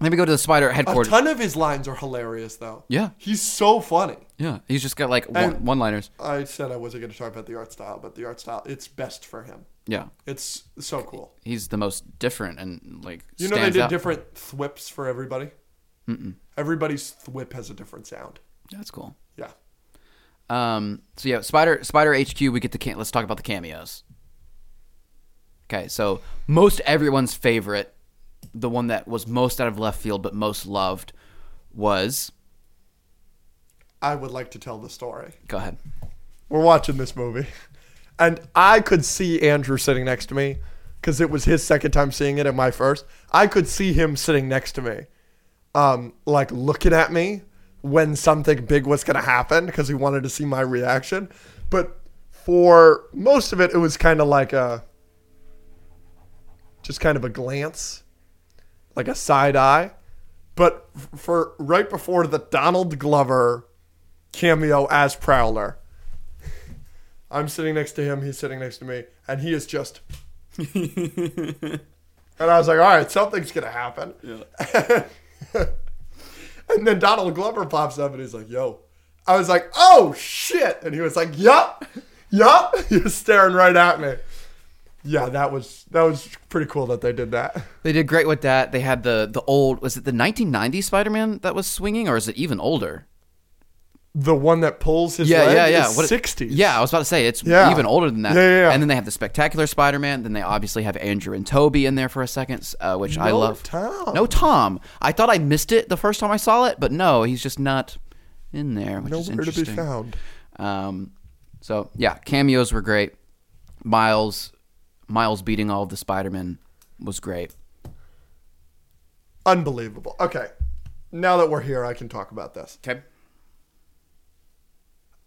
let me go to the spider headquarters. A ton of his lines are hilarious, though. Yeah. He's so funny. Yeah, he's just got like one, one-liners. I said I wasn't going to talk about the art style, but the art style, it's best for him. Yeah, It's so cool. he's the most different and like You know they did out. different thwips for everybody? Mm-mm. Everybody's thwip has a different sound. That's cool. Yeah. Um. So yeah, Spider Spider HQ. We get the cam- let's talk about the cameos. Okay, so most everyone's favorite, the one that was most out of left field but most loved, was. I would like to tell the story. Go ahead. We're watching this movie, and I could see Andrew sitting next to me because it was his second time seeing it and my first. I could see him sitting next to me, um, like looking at me when something big was going to happen because he wanted to see my reaction. But for most of it, it was kind of like a just kind of a glance, like a side eye. But for right before the Donald Glover cameo as Prowler, I'm sitting next to him, he's sitting next to me, and he is just. and I was like, all right, something's going to happen. Yeah. and then Donald Glover pops up and he's like, yo. I was like, oh shit. And he was like, yup, yup. He was staring right at me. Yeah, that was that was pretty cool that they did that. They did great with that. They had the the old was it the 1990 Spider-Man that was swinging or is it even older? The one that pulls his yeah, leg yeah, yeah. is What- 60s. Yeah, I was about to say it's Yeah. even older than that. Yeah, yeah, yeah. And then they have the spectacular Spider-Man. Then they obviously have Andrew and Tobey in there for a second, uh, which I No love. Tom. No Tom. I thought I missed it the first time I saw it, but no, he's just not in there, which is Nowhere to be found. Um, so yeah, cameos were great. Miles, Miles beating all of the Spider-Man was great. Unbelievable. Okay. Now that we're here, I can talk about this. Okay.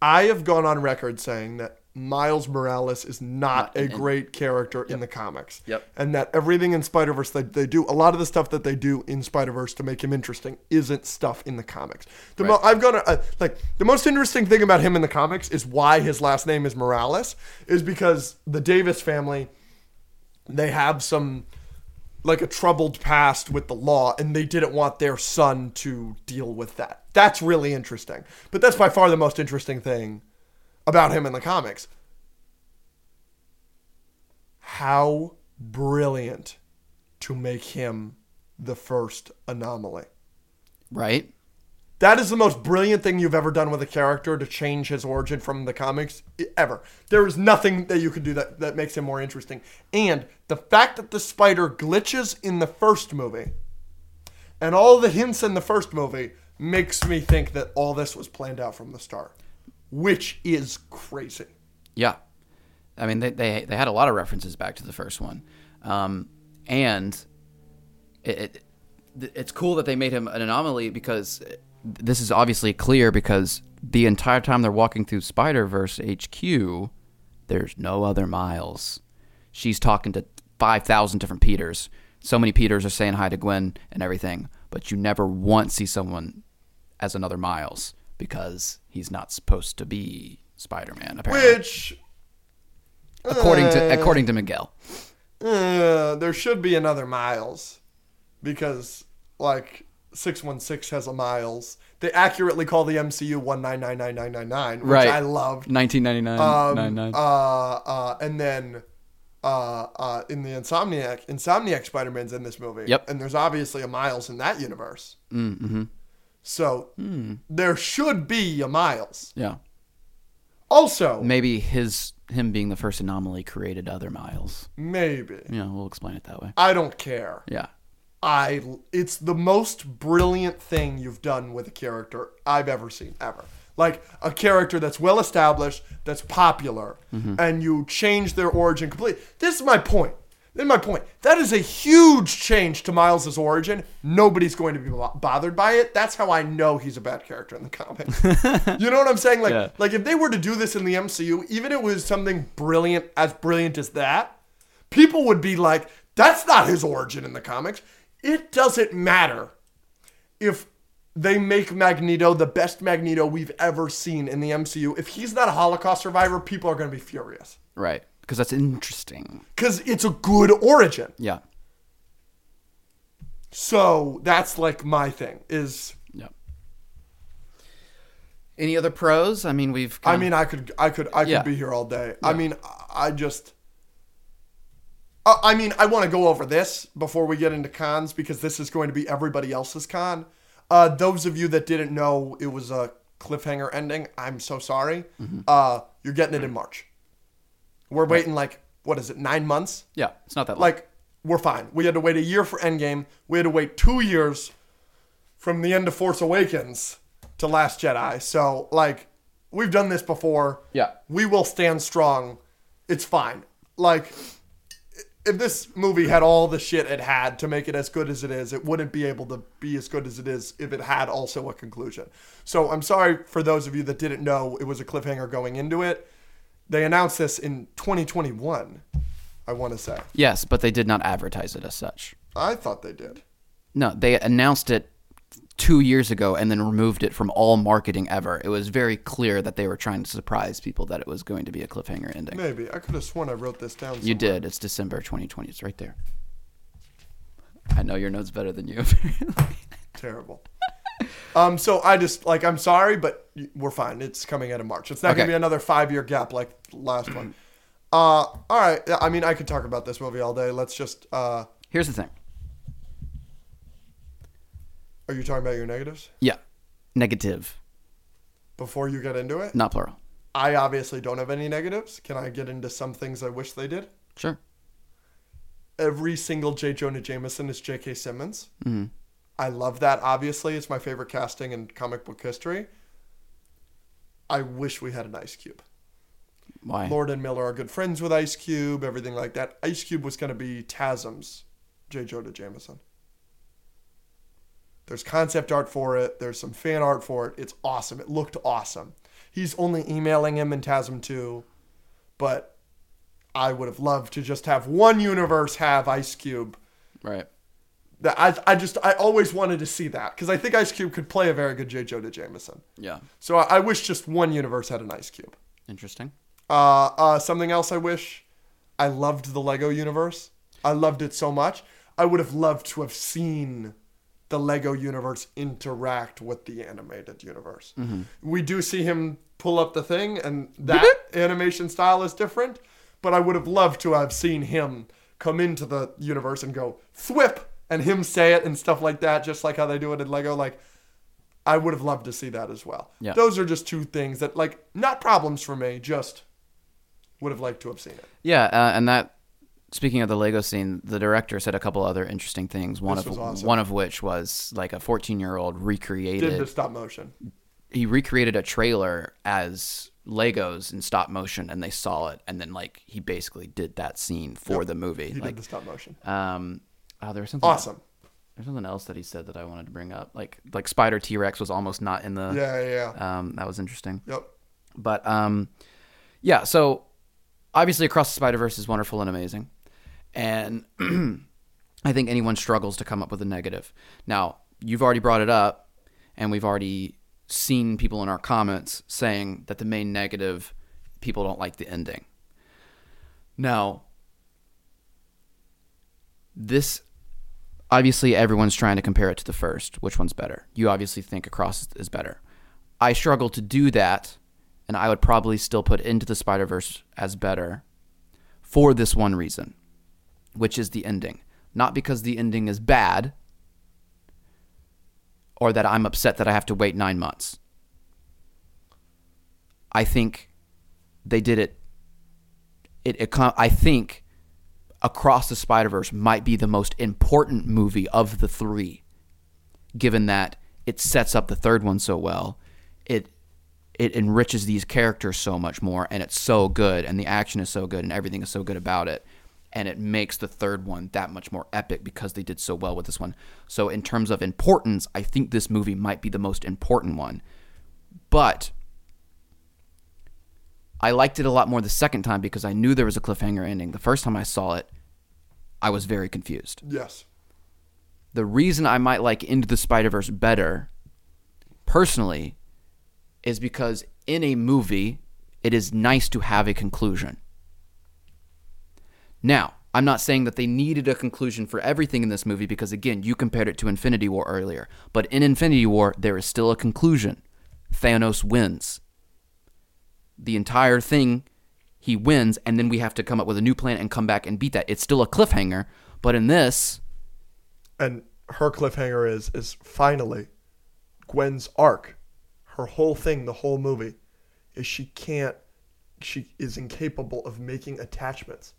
I have gone on record saying that Miles Morales is not, Not a in- great character in the comics. Yep. And that everything in Spider Verse that they do, a lot of the stuff that they do in Spider Verse to make him interesting isn't stuff in the comics. The mo- I've gone uh, like the most interesting thing about him in the comics is why his last name is Morales is because the Davis family they have some like a troubled past with the law and they didn't want their son to deal with that. That's really interesting. But that's by far the most interesting thing about him in the comics. How brilliant to make him the first anomaly. Right. That is the most brilliant thing you've ever done with a character to change his origin from the comics ever. There is nothing that you could do that, that makes him more interesting. And the fact that the spider glitches in the first movie and all the hints in the first movie makes me think that all this was planned out from the start, which is crazy. Yeah, I mean they they they had a lot of references back to the first one, um, and it, it it's cool that they made him an anomaly because this is obviously clear because the entire time they're walking through Spider Verse HQ, there's no other Miles. She's talking to five thousand different Peters. So many Peters are saying hi to Gwen and everything, but you never once see someone as another Miles because he's not supposed to be Spider-Man. Apparently, Which, according to according to Miguel. uh, there should be another Miles because, like, 616 has a Miles. They accurately call the MCU 1999999, which Right. I loved. 1999. Um, uh, uh, and then uh, uh, in the Insomniac, Insomniac Spider-Man's in this movie. Yep. And there's obviously a Miles in that universe. Mm-hmm. So there should be a Miles. yeah. Also, Maybe his him being the first anomaly created other Miles. maybe. Yeah, we'll explain it that way. I don't care. Yeah. I it's the most brilliant thing you've done with a character I've ever seen ever. Like a character that's well established, that's popular, mm-hmm. and you change their origin completely. This is my point. This is my point. That is a huge change to Miles's origin. Nobody's going to be bothered by it. That's how I know he's a bad character in the comics. you know what I'm saying? Like, Yeah. like if they were to do this in the MCU, even if it was something brilliant, as brilliant as that, people would be like, that's not his origin in the comics. It doesn't matter if they make Magneto the best Magneto we've ever seen in the MCU. If he's not a Holocaust survivor, people are going to be furious Right. Because that's interesting. because it's a good origin. Yeah. So that's like my thing is Yeah. Any other pros? I mean, we've. I mean I could I could I could Yeah. be here all day. I mean I just Uh, I mean I want to go over this before we get into cons because this is going to be everybody else's con. Uh, those of you that didn't know it was a cliffhanger ending, I'm so sorry. Mm-hmm. Uh, you're getting it in March. We're waiting like what is it, nine months? yeah, it's not that long. Like we're fine. We had to wait a year for Endgame. We had to wait two years from the end of Force Awakens to Last Jedi. So like we've done this before. Yeah. We will stand strong. It's fine. Like if this movie had all the shit it had to make it as good as it is, it wouldn't be able to be as good as it is if it had also a conclusion. So I'm sorry for those of you that didn't know it was a cliffhanger going into it. They announced this in 2021, I want to say. yes, but they did not advertise it as such. I thought they did. No, they announced it two years ago and then removed it from all marketing ever. It was very clear that they were trying to surprise people that it was going to be a cliffhanger ending. Maybe. I could have sworn I wrote this down. You did. It's December 2020. It's right there. I know your notes better than you. Terrible. um, so I just like I'm sorry, but we're fine. It's coming out of March. It's not gonna be another five year gap like last one. Uh, all right. I mean, I could talk about this movie all day. Let's just. Uh, Here's the thing. Are you talking about your negatives Yeah. Negative, before you get into it? not plural. I obviously don't have any negatives. Can I get into some things I wish they did? Sure. Every single J. Jonah Jameson is J.K. Simmons. hmm I love that. Obviously, it's my favorite casting in comic book history. I wish we had an Ice Cube. Why? Lord and Miller are good friends with Ice Cube, everything like that. Ice Cube was going to be Tasm's J. Jonah Jameson. There's concept art for it. There's some fan art for it. It's awesome. It looked awesome. He's only emailing him in TASM 2, but I would have loved to just have one universe have Ice Cube. Right. That I, I just I always wanted to see that because I think Ice Cube could play a very good J. Jonah Jameson. Yeah. So I, I wish just one universe had an Ice Cube. Interesting. Uh, uh, something else I wish. I loved the Lego universe. I loved it so much. I would have loved to have seen the Lego universe interact with the animated universe. We do see him pull up the thing, and that animation style is different. But I would have loved to have seen him come into the universe and go thwip, and him say it and stuff like that, just like how they do it in Lego. Like, I would have loved to see that as well. Yeah. Those are just two things that, like, not problems for me, just would have liked to have seen it. Yeah, uh, and that. Speaking of the Lego scene, the director said a couple other interesting things. One This of awesome. one of which was like a 14 year old recreated Did the stop motion. he recreated a trailer as Legos in stop motion, and they saw it, and then like he basically did that scene for Yep. the movie. He like, did the stop motion. um, oh, there was something Awesome. There's something else that he said that I wanted to bring up. Like like Spider T Rex was almost not in the. Yeah, yeah, yeah. Um, that was interesting. Yep. But um, yeah. So obviously, Across the Spider Verse is wonderful and amazing, and I think anyone struggles to come up with a negative. Now you've already brought it up, and we've already seen people in our comments saying that the main negative people don't like the ending. Now, this obviously everyone's trying to compare it to the first. Which one's better? You obviously think Across is better. I struggle to do that, and I would probably still put Into the Spider Verse as better for this one reason, which is the ending. Not because the ending is bad or that I'm upset that I have to wait nine months. I think they did it. It, it I think Across the Spider Verse might be the most important movie of the three, given that it sets up the third one so well. It it enriches these characters so much more, and it's so good, and the action is so good, and everything is so good about it, and it makes the third one that much more epic because they did so well with this one. So in terms of importance, I think this movie might be the most important one, but I liked it a lot more the second time because I knew there was a cliffhanger ending. The first time I saw it, I was very confused. Yes. The reason I might like Into the Spider Verse better, personally, is because in a movie, it is nice to have a conclusion. Now, I'm not saying that they needed a conclusion for everything in this movie because, again, you compared it to Infinity War earlier. But in Infinity War, there is still a conclusion. Thanos wins. The entire thing, he wins, and then we have to come up with a new plan and come back and beat that. It's still a cliffhanger, but in this, and her cliffhanger is is finally Gwen's arc. Her whole thing, the whole movie, is she can't, she is incapable of making attachments.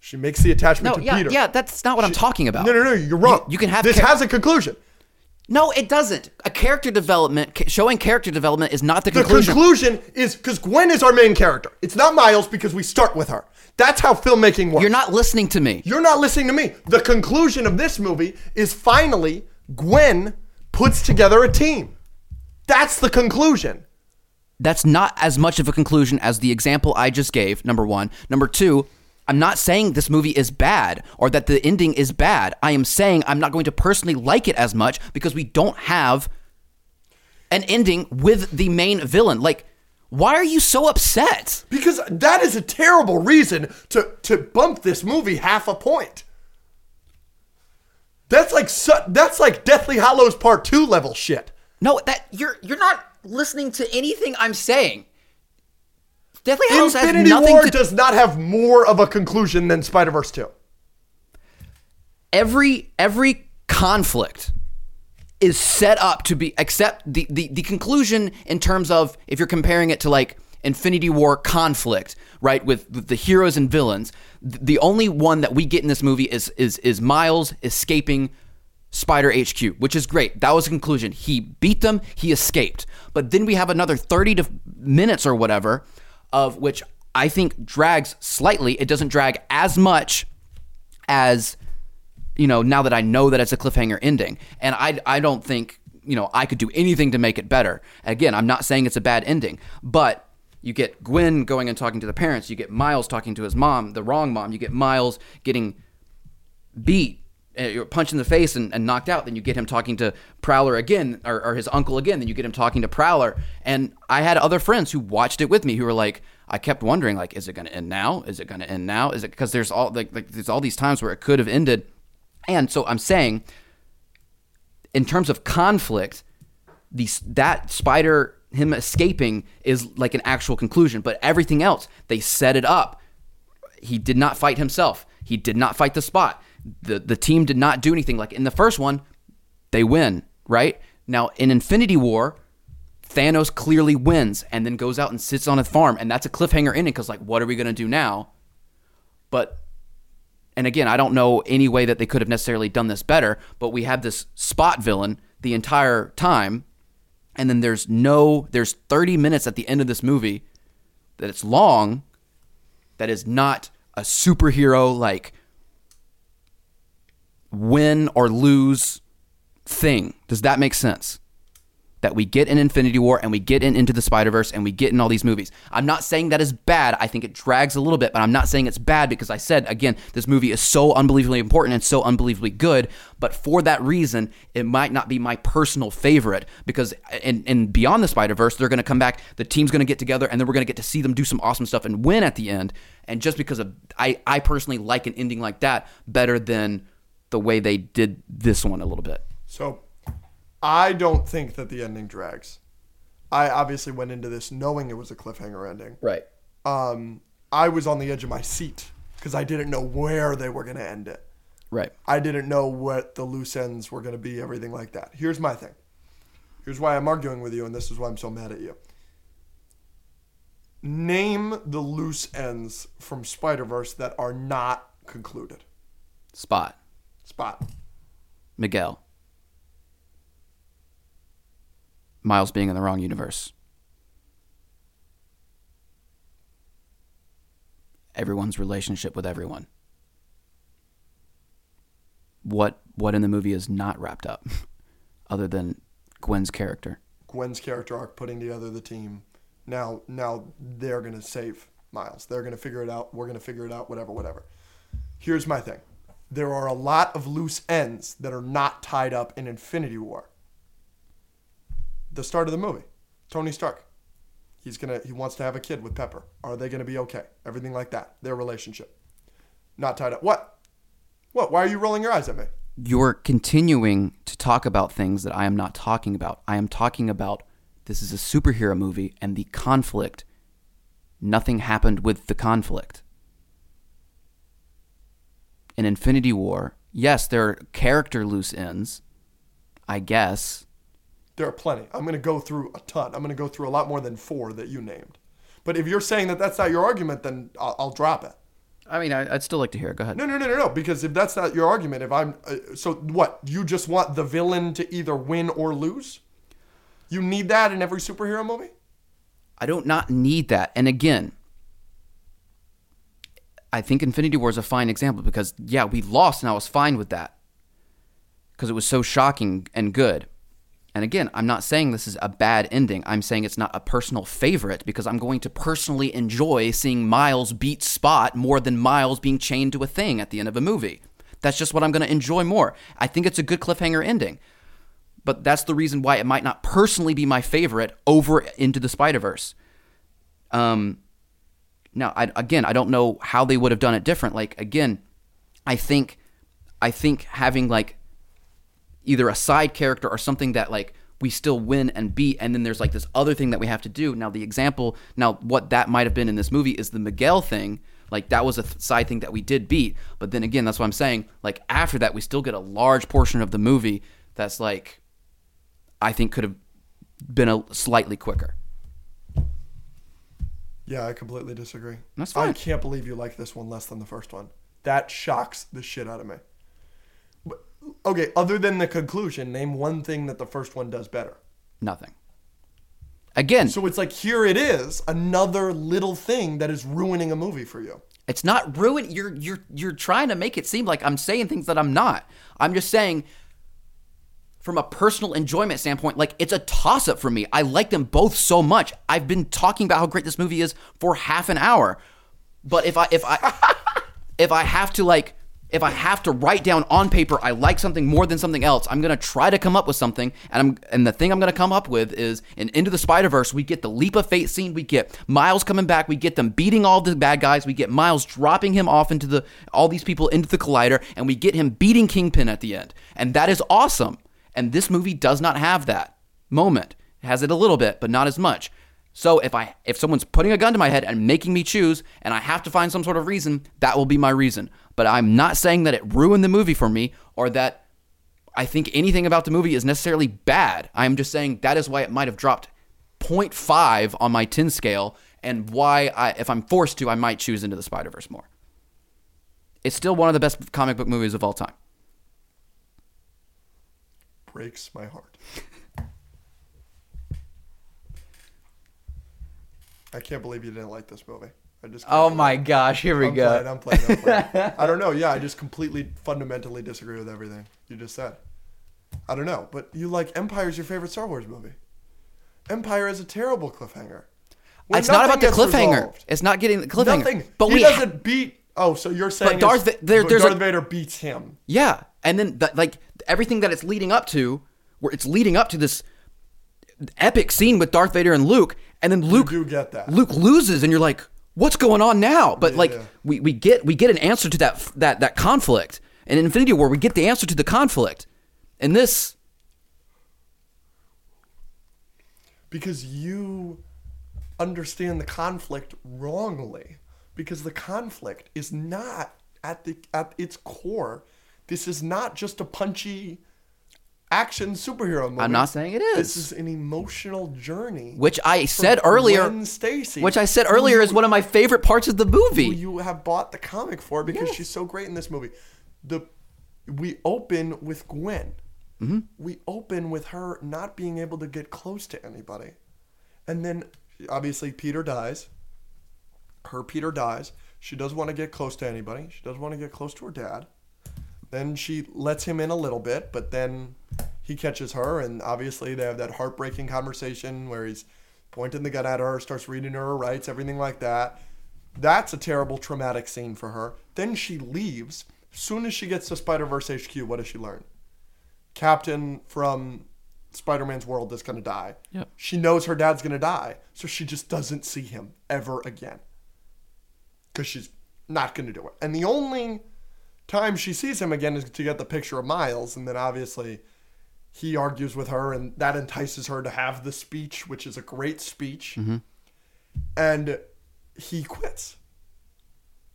She makes the attachment no, to yeah, Peter. yeah, that's not what I'm talking about. No, no, no, you're wrong. You, you can have this char- has a conclusion. no, it doesn't. A character development, showing character development is not the conclusion. The conclusion. conclusion is because Gwen is our main character. It's not Miles because we start with her. That's how filmmaking works. You're not listening to me. You're not listening to me. The conclusion of this movie is finally Gwen puts together a team. That's the conclusion. That's not as much of a conclusion as the example I just gave, number one. Number two, I'm not saying this movie is bad or that the ending is bad. I am saying I'm not going to personally like it as much because we don't have an ending with the main villain. Like, why are you so upset? Because that is a terrible reason to, to bump this movie half a point. That's like su- that's like Deathly Hallows Part 2 level shit. No, that you're you're not listening to anything I'm saying. Deathly Hallows has Infinity nothing War to does not have more of a conclusion than Spider-Verse 2. every every conflict is set up to be except the, the the conclusion in terms of if you're comparing it to like Infinity War conflict, right, with, with the heroes and villains, the only one that we get in this movie is is is Miles escaping Spider HQ, which is great. That was the conclusion. He beat them, he escaped. But then we have another 30 to minutes or whatever of which I think drags slightly. It doesn't drag as much as you know now that I know that it's a cliffhanger ending, and I I don't think you know I could do anything to make it better. Again, I'm not saying it's a bad ending, but you get Gwen going and talking to the parents, you get Miles talking to his mom, the wrong mom, you get Miles getting beat. Uh, You're punched in the face and, and knocked out. Then you get him talking to Prowler again, or, or his uncle again. Then you get him talking to Prowler. And I had other friends who watched it with me who were like, I kept wondering, like, is it going to end now? Is it going to end now? Is it because there's all like, like there's all these times where it could have ended. And so I'm saying, in terms of conflict, these that spider him escaping is like an actual conclusion. But everything else, they set it up. He did not fight himself. He did not fight the spot. The the team did not do anything. Like in the first one, they win, right? Now in Infinity War, Thanos clearly wins and then goes out and sits on a farm, and that's a cliffhanger ending because like, what are we gonna do now? But and again, I don't know any way that they could have necessarily done this better, but we have this spot villain the entire time, and then there's no there's 30 minutes at the end of this movie that it's long that is not a superhero like win or lose thing. Does that make sense? That we get in Infinity War and we get in Into the Spider Verse and we get in all these movies. I'm not saying that is bad. I think it drags a little bit, but I'm not saying it's bad because I said, again, this movie is so unbelievably important and so unbelievably good. But for that reason, it might not be my personal favorite because in, in Beyond the Spider Verse, they're going to come back, the team's going to get together, and then we're going to get to see them do some awesome stuff and win at the end. And just because of, I, I personally like an ending like that better than the way they did this one a little bit. So I don't think that the ending drags. I obviously went into this knowing it was a cliffhanger ending. Right. Um, I was on the edge of my seat because I didn't know where they were going to end it. Right. I didn't know what the loose ends were going to be, everything like that. Here's my thing. Here's why I'm arguing with you, and this is why I'm so mad at you. Name the loose ends from Spider Verse that are not concluded. Spot. Spot. Miguel. Miles being in the wrong universe. Everyone's relationship with everyone. What what in the movie is not wrapped up other than Gwen's character? Gwen's character arc putting together the team. Now now they're gonna save Miles. They're gonna figure it out. We're gonna figure it out. Whatever, whatever. Here's my thing. There are a lot of loose ends that are not tied up in Infinity War. The start of the movie. Tony Stark. He's gonna he wants to have a kid with Pepper. Are they gonna be okay? Everything like that. Their relationship. not tied up. What? What? Why are you rolling your eyes at me? You're continuing to talk about things that I am not talking about. I am talking about this is a superhero movie and the conflict. Nothing happened with the conflict. In Infinity War, yes, there are character loose ends, I guess. There are plenty. I'm going to go through a ton. I'm going to go through a lot more than four that you named. But if you're saying that that's not your argument, then I'll, I'll drop it. I mean, I, I'd still like to hear it. Go ahead. No, no, no, no, no. Because if that's not your argument, if I'm uh, so what? You just want the villain to either win or lose? You need that in every superhero movie? I don't not need that. And again, I think Infinity War is a fine example because yeah, we lost and I was fine with that. Because it was so shocking and good. And again, I'm not saying this is a bad ending. I'm saying it's not a personal favorite because I'm going to personally enjoy seeing Miles beat Spot more than Miles being chained to a thing at the end of a movie. That's just what I'm going to enjoy more. I think it's a good cliffhanger ending. But that's the reason why it might not personally be my favorite over into the Spider Verse. Um, now, I, again, I don't know how they would have done it different. Like again, I think, I think having like either a side character or something that like we still win and beat and then there's like this other thing that we have to do. Now the example now what that might have been in this movie is the miguel thing. Like that was a th- side thing that we did beat. But then again that's what i'm saying. Like after that we still get a large portion of the movie that's like i think could have been a slightly quicker Yeah, I completely disagree. That's fine. I can't believe you like this one less than the first one. That shocks the shit out of me. But, okay, other than the conclusion, name one thing that the first one does better. nothing again So it's like here it is, another little thing that is ruining a movie for you. It's not ruin. You're you're you're trying to make it seem like I'm saying things that I'm not. I'm just saying, from a personal enjoyment standpoint, like it's a toss up for me. I like them both so much. I've been talking about how great this movie is for half an hour, but if I if I if I have to like if I have to write down on paper I like something more than something else, I'm gonna try to come up with something, and I'm and the thing I'm gonna come up with is in Into the Spider Verse we get the leap of fate scene, we get Miles coming back, we get them beating all the bad guys, we get Miles dropping him off into the all these people into the collider, and we get him beating Kingpin at the end, and that is awesome. And this movie does not have that moment. It has it a little bit, but not as much. So if I if someone's putting a gun to my head and making me choose and I have to find some sort of reason, that will be my reason. But I'm not saying that it ruined the movie for me or that I think anything about the movie is necessarily bad. I'm just saying that is why it might have dropped 0.5 on my 10 scale and why I if I'm forced to I might choose into the Spider-Verse more. It's still one of the best comic book movies of all time. Breaks my heart. I can't believe you didn't like this movie. I just Oh my gosh, here we I'm go. playing, I'm playing, I'm playing. I don't know. Yeah, I just completely fundamentally disagree with everything you just said. I don't know, but you like Empire's your favorite Star Wars movie. Empire is a terrible cliffhanger. When it's not about the cliffhanger. resolved. It's not getting the cliffhanger. Nothing. But he we doesn't beat. Oh, so you're saying Darth there- but there's a- Darth Vader beats him. Yeah, and then that, like everything that it's leading up to, where it's leading up to this epic scene with Darth Vader and Luke, and then Luke do get that. Luke loses, and you're like, "What's going on now?" But like Yeah. we, we get we get an answer to that that that conflict, and in Infinity War we get the answer to the conflict, and this because you understand the conflict wrongly because the conflict is not at the at its core this is not just a punchy action superhero movie I'm not saying it is. this is. an emotional journey which I said earlier, Gwen Stacy which I said earlier is one of my favorite parts of the movie. you have bought the comic for because she's so great in this movie. The we open with Gwen. Mm-hmm. We open with her not being able to get close to anybody, and then obviously Peter dies. Her Peter dies. She doesn't want to get close to anybody. She doesn't want to get close to her dad. Then she lets him in a little bit, but then he catches her, and obviously they have that heartbreaking conversation where he's pointing the gun at her, starts reading her rights, everything like that. That's a terrible, traumatic scene for her. Then she leaves. As soon as she gets to Spider Verse HQ, what does she learn? Captain from Spider Man's world is going to die. Yep. She knows her dad's going to die, so she just doesn't see him ever again. Because she's not going to do it. And the only time she sees him again is to get the picture of Miles, and then obviously he argues with her, and that entices her to have the speech, which is a great speech. Mm-hmm. And he quits.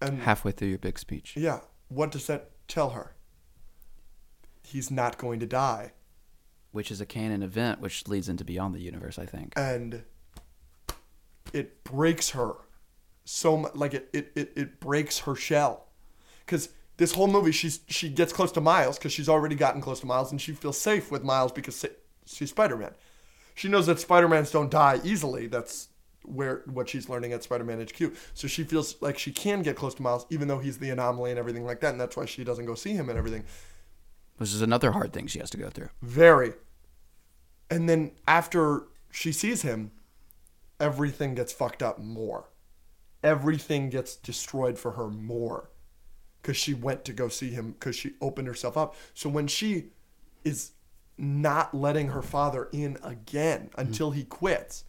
And Halfway through your big speech. yeah, what does that tell her? He's not going to die. Which is a canon event, which leads into Beyond the Universe, I think. and it breaks her so much like it it, it, it breaks her shell because this whole movie she's she gets close to miles because she's already gotten close to miles and she feels safe with miles because she's spider-man she knows that spider-mans don't die easily that's where what she's learning at spider-man hq so she feels like she can get close to miles even though he's the anomaly and everything like that and that's why she doesn't go see him and everything Which is another hard thing she has to go through. very. And then after she sees him, everything gets fucked up more. Everything gets destroyed for her more. Because she went to go see him, because she opened herself up. So when she is not letting her father in again mm-hmm. until he quits,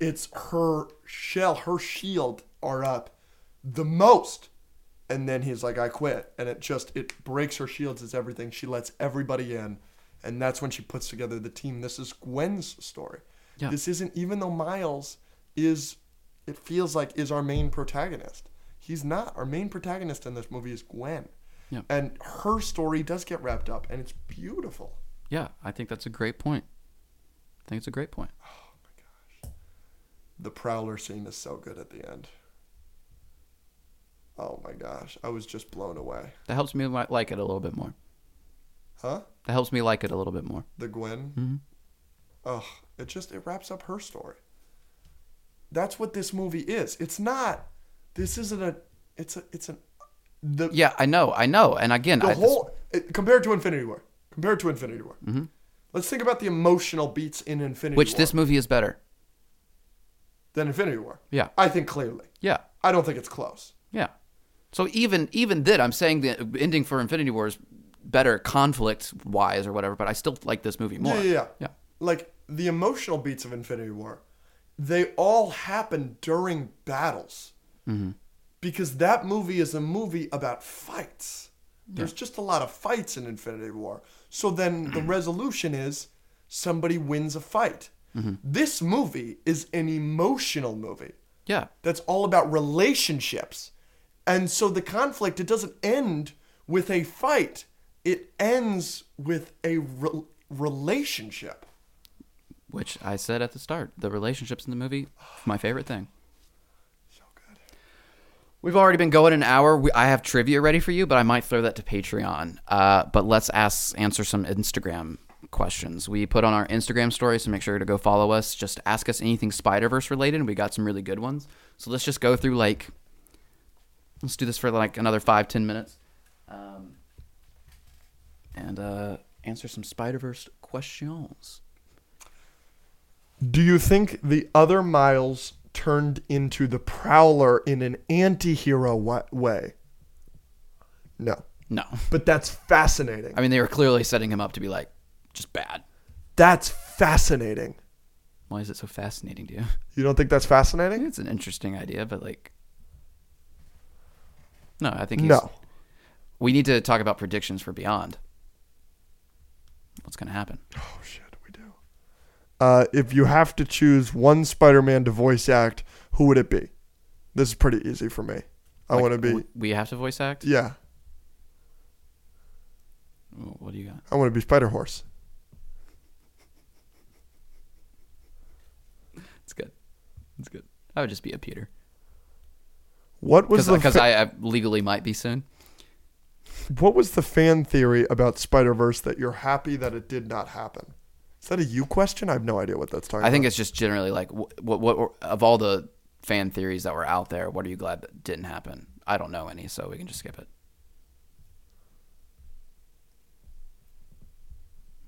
it's her shell, her shield are up the most. And then he's like, I quit. And it just, it breaks her shields, it's everything. She lets everybody in. And that's when she puts together the team. This is Gwen's story. Yeah. This isn't, even though Miles is, it feels like, is our main protagonist. He's not. Our main protagonist in this movie is Gwen. Yeah. And her story does get wrapped up, and it's beautiful. Yeah, I think that's a great point. I think it's a great point. Oh my gosh. The Prowler scene is so good at the end. Oh my gosh. I was just blown away. That helps me like it a little bit more. Huh? That helps me like it a little bit more. The Gwen? Mm-hmm. Ugh. It just, it wraps up her story. That's what this movie is. It's not, this isn't a, it's a, it's an, the, Yeah, I know, I know. And again, the I, whole, it, compared to Infinity War. Compared to Infinity War. Mm-hmm. Let's think about the emotional beats in Infinity War. which War this movie is better. than Infinity War. Yeah, I think clearly. yeah, I don't think it's close. yeah. So even even then, I'm saying the ending for Infinity War is better conflict wise or whatever, but I still like this movie more. Yeah, yeah, yeah. yeah. Like the emotional beats of Infinity War, they all happen during battles. Mm-hmm. Because that movie is a movie about fights. There's just a lot of fights in Infinity War. So then the resolution is somebody wins a fight. Mm-hmm. This movie is an emotional movie yeah. that's all about relationships. And so the conflict, it doesn't end with a fight, it ends with a re- relationship. Which I said at the start, the relationships in the movie, my favorite thing. We've already been going an hour. We, I have trivia ready for you, but I might throw that to Patreon. Uh, but let's ask answer some Instagram questions. We put on our Instagram story, so make sure to go follow us. Just ask us anything Spider Verse related, we got some really good ones. So let's just go through like, let's do this for like another five ten minutes, um, and uh, answer some Spider Verse questions. Do you think the other Miles turned into the Prowler in an anti hero way? No. No, But that's fascinating. I mean they were clearly setting him up to be like just bad. That's fascinating. Why is it so fascinating to you? You don't think that's fascinating? it's an interesting idea, but like, no, I think he's, No. We need to talk about predictions for Beyond. What's gonna happen? Oh, shit. Uh, if you have to choose one Spider Man to voice act, who would it be? This is pretty easy for me. I Like, want to be. we- We have to voice act. Yeah, Oh, What do you got? I want to be Spider Horse. It's good. It's good. I would just be a Peter What was the because fa- I, I legally might be soon. what was the fan theory about Spider Verse that you're happy that it did not happen? Is that a you question? I have no idea what that's talking I think about. it's just generally like what, what what of all the fan theories that were out there, what are you glad that didn't happen? I don't know any, so we can just skip it.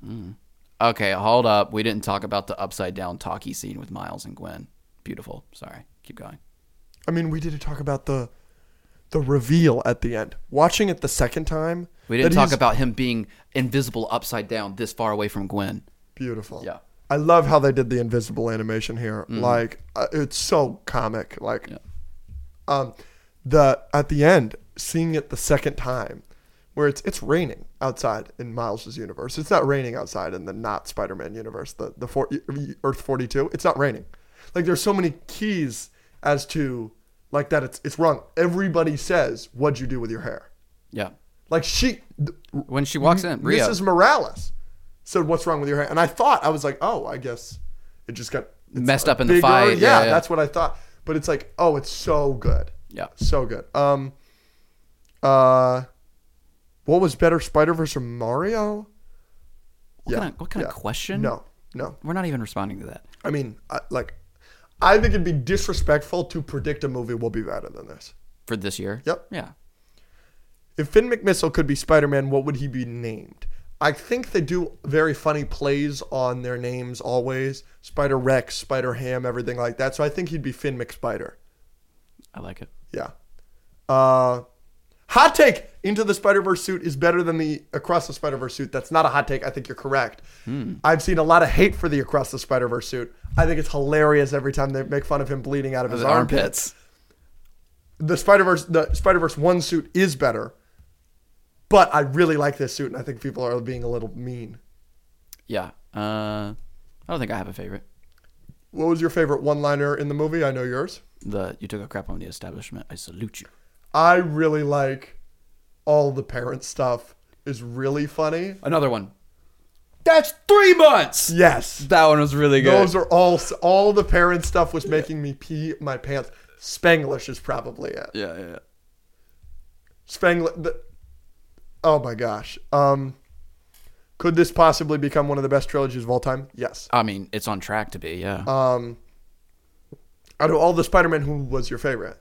Mm. Okay, hold up. We didn't talk about the upside down talkie scene with Miles and Gwen. Beautiful. Sorry. Keep going. I mean, we didn't talk about the the reveal at the end. Watching it the second time, We didn't talk about him being invisible upside down this far away from Gwen. Beautiful. Yeah. I love how they did the invisible animation here. Like uh, it's so comic. Like, Yeah. um, the at the end, seeing it the second time, where it's it's raining outside in Miles's universe. It's not raining outside in the not Spider-Man universe. The the for, Earth 42. It's not raining. Like there's so many keys as to like that. It's it's wrong. Everybody says, "What'd you do with your hair?" Yeah. Like she, When she walks in, Rio. Mrs. Morales said, "What's wrong with your hair?" And I thought I was like, "Oh, I guess it just got Messed up in the fight. Yeah, Yeah, yeah. that's what I thought. But it's like, oh, it's so good, Yeah. so good. Um, uh, what was better, Spider Verse or Mario? What kind of what kind of question? No, no. We're not even responding to that. I mean, I, like, I think it'd be disrespectful to predict a movie will be better than this. For this year? Yep. Yeah. If Finn McMissile could be Spider Man, what would he be named? I think they do very funny plays on their names always Spider Rex, Spider Ham, everything like that. So I think he'd be Finn McSpider. I like it. Yeah. Uh, hot take Into the Spider Verse suit is better than the Across the Spider Verse suit. That's not a hot take. I think you're correct. I've seen a lot of hate for the Across the Spider Verse suit. I think it's hilarious every time they make fun of him bleeding out of his The armpits the Spider Verse the Spider Verse one suit is better, but I really like this suit, and I think people are being a little mean. Yeah. Uh, I don't think I have a favorite. What was your favorite one liner in the movie? I know yours. The you took a crap on the establishment. I salute you. I really like all the parent stuff is really funny. Another one. That's three months. Yes. That one was really good. Those are all all the parent stuff was making me pee my pants. Spanglish is probably it. yeah, yeah, yeah. Spangler. The, oh my gosh. Um, could this possibly become one of the best trilogies of all time? Yes. I mean, it's on track to be. Yeah. Um, out of all the Spider-Man, who was your favorite?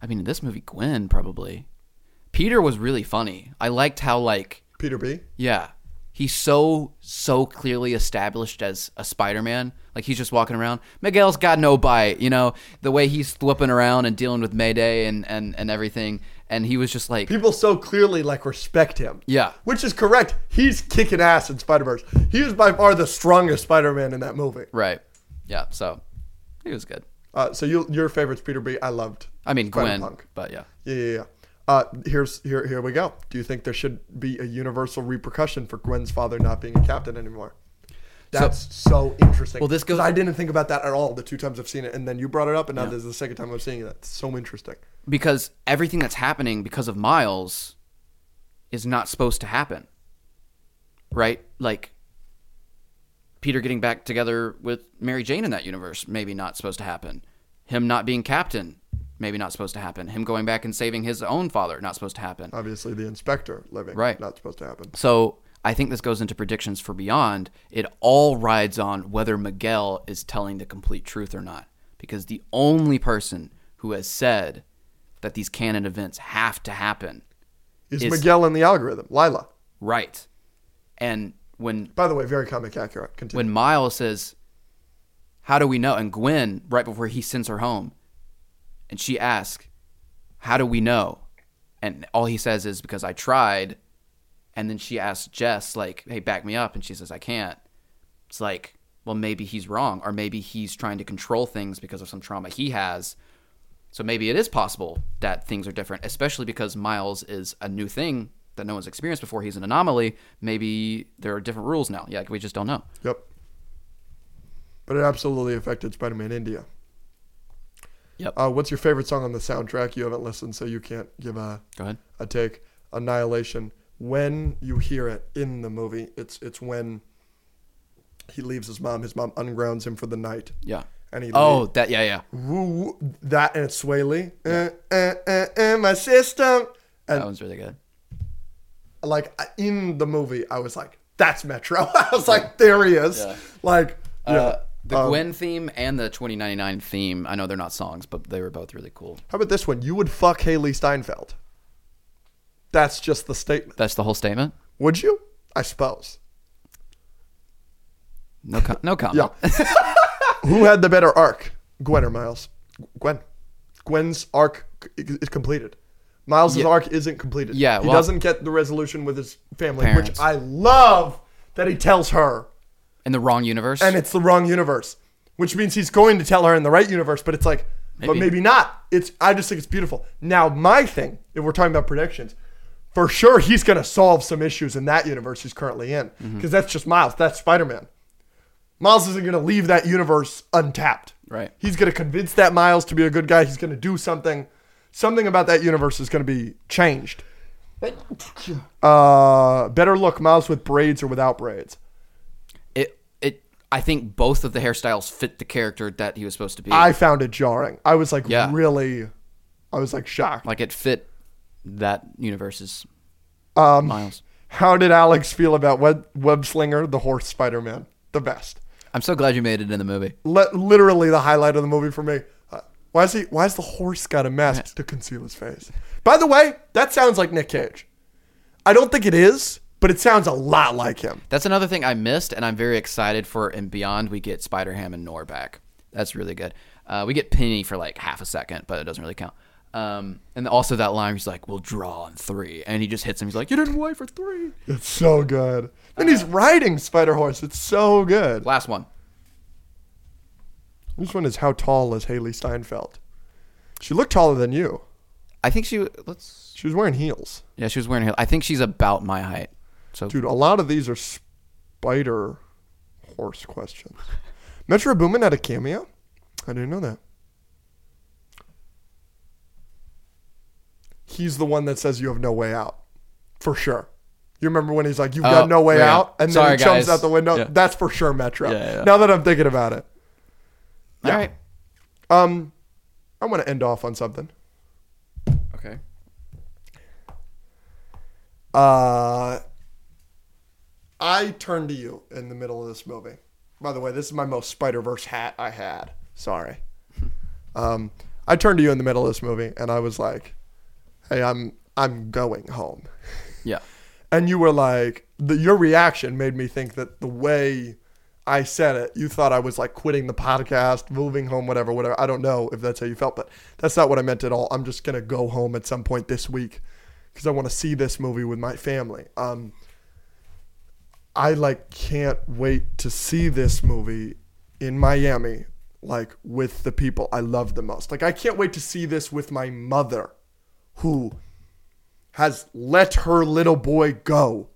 I mean, in this movie, Gwen probably. Peter was really funny. I liked how like Peter B. yeah, he's so so clearly established as a Spider-Man. Like he's just walking around. Miguel's got no bite, you know. The way he's flipping around and dealing with Mayday and and and everything. And he was just like, People so clearly like respect him. yeah, Which is correct. He's kicking ass in Spider-Verse. He was by far the strongest Spider-Man in that movie. right, yeah. So he was good. Uh, so you, your favorite's Peter B. I loved. I mean, Gwen, Spider-Punk. but yeah. Yeah, yeah, yeah. Uh, here's here here we go. Do you think there should be a universal repercussion for Gwen's father not being a captain anymore? That's so, interesting. Well, this goes- I didn't think about that at all the two times I've seen it, and then you brought it up, and now Yeah. this is the second time I'm seeing it. It's so interesting. Because everything that's happening because of Miles is not supposed to happen. Right? Like Peter getting back together with Mary Jane in that universe, maybe not supposed to happen. Him not being captain, maybe not supposed to happen. Him going back and saving his own father, not supposed to happen. Obviously, the inspector living, Right. Not supposed to happen. So I think this goes into predictions for Beyond. It all rides on whether Miguel is telling the complete truth or not. Because the only person who has said that these canon events have to happen Is Is- Miguel in the algorithm? Lyla. Right. And when By the way, very comic accurate. Continue. when Miles says, "How do we know?" and Gwen right before he sends her home, and she asks, "How do we know?" and all he says is because I tried, and then she asks Jess like, "Hey, back me up," and she says, "I can't." It's like, well, maybe he's wrong, or maybe he's trying to control things because of some trauma he has. So maybe it is possible that things are different, especially because Miles is a new thing that no one's experienced before. He's an anomaly. Maybe there are different rules now. Yeah, we just don't know. Yep. But it absolutely affected Spider-Man India. Yep. Uh, what's your favorite song on the soundtrack? You haven't listened, so you can't give a Go ahead. a take. Annihilation. When you hear it in the movie, it's it's when he leaves his mom. His mom ungrounds him for the night, Yeah. And he Oh, that yeah, yeah. Woo, woo, that and it's Swae Lee. Uh, uh, uh, uh, my system. And That one's really good. like in the movie, I was like, "That's Metro." I was like, "There he is!" Yeah. Like, yeah. Uh, the Um, Gwen theme and the 2099 theme. I know they're not songs, but they were both really cool. How about this one? You would fuck Hailee Steinfeld. That's just the statement. That's the whole statement. Would you? I suppose. No, com- no comment. Yeah. Who had the better arc, Gwen or Miles? Gwen. Gwen's arc is completed. Miles' Yeah. arc isn't completed. Yeah, he well- doesn't get the resolution with his family, Parents. which I love that he tells her, In the wrong universe. and it's the wrong universe, which means he's going to tell her in the right universe. But it's like, but Maybe. maybe not. It's I just think it's beautiful. Now, my thing, if we're talking about predictions, for sure he's going to solve some issues in that universe he's currently in because Mm-hmm. that's just Miles. That's Spider Man. Miles isn't going to leave that universe untapped. Right. He's going to convince that Miles to be a good guy. He's going to do something. Something about that universe is going to be changed. Uh, better look Miles with braids or without braids. It it I think both of the hairstyles fit the character that he was supposed to be. I found it jarring. I was like Yeah. really, I was like shocked. like it fit that universe's Um, Miles. How did Alex feel about Web, Web Slinger, the horse Spider Man? The best. I'm so glad you made it in the movie. Le- literally the highlight of the movie for me. Uh, why is he? Why is the horse got a mask to conceal his face? By the way, that sounds like Nick Cage. I don't think it is, but it sounds a lot like him. That's another thing I missed, and I'm very excited for. And beyond, we get Spider Ham and Noir back. That's really good. Uh, we get Penny for like half a second, but it doesn't really count. Um, and also that line, he's like, "We'll draw on three. and he just hits him. He's like, "You didn't wait for three. It's so good. And he's riding Spider Horse. It's so good. Last one. This one is how tall is Hailee Steinfeld? She looked taller than you. I think she. Let's. She was wearing heels. Yeah, she was wearing. Heels. I think she's about my height. So Dude, a lot of these are spider horse questions. Metro Boomin had a cameo? I didn't know that. He's the one that says you have no way out. For sure. You remember when he's like, You've Oh, got no way yeah. out? And then Sorry, he jumps out the window. Yeah. That's for sure Metro. Yeah. Now that I'm thinking about it. all right. Um I want to end off on something. Okay. Uh, I turned to you in the middle of this movie. By the way, this is my most Spider Verse hat I had. Sorry. Um, I turned to you in the middle of this movie, and I was like, "Hey, I'm I'm going home," Yeah. and you were like, the, "Your reaction made me think that the way I said it, you thought I was like quitting the podcast, moving home, whatever, whatever. I don't know if that's how you felt, but that's not what I meant at all. I'm just gonna go home at some point this week because I want to see this movie with my family. Um, I like can't wait to see this movie in Miami, like with the people I love the most. Like I can't wait to see this with my mother, who has let her little boy go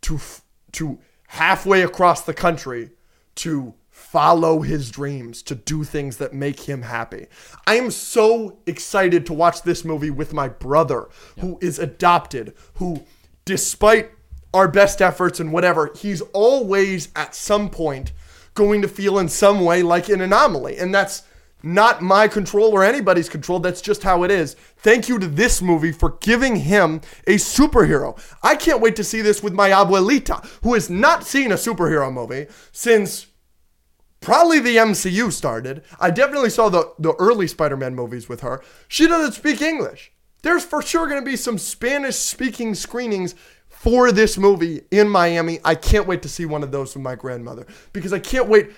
to f- to halfway across the country to follow his dreams to do things that make him happy. I am so excited to watch this movie with my brother who is adopted who despite our best efforts and whatever he's always at some point going to feel in some way like an anomaly and that's not my control or anybody's control. That's just how it is. Thank you to this movie for giving him a superhero. I can't wait to see this with my abuelita, who has not seen a superhero movie since probably the MCU started. I definitely saw the, the early Spider Man movies with her. She doesn't speak English. There's for sure going to be some Spanish speaking screenings for this movie in Miami. I can't wait to see one of those with my grandmother because I can't wait.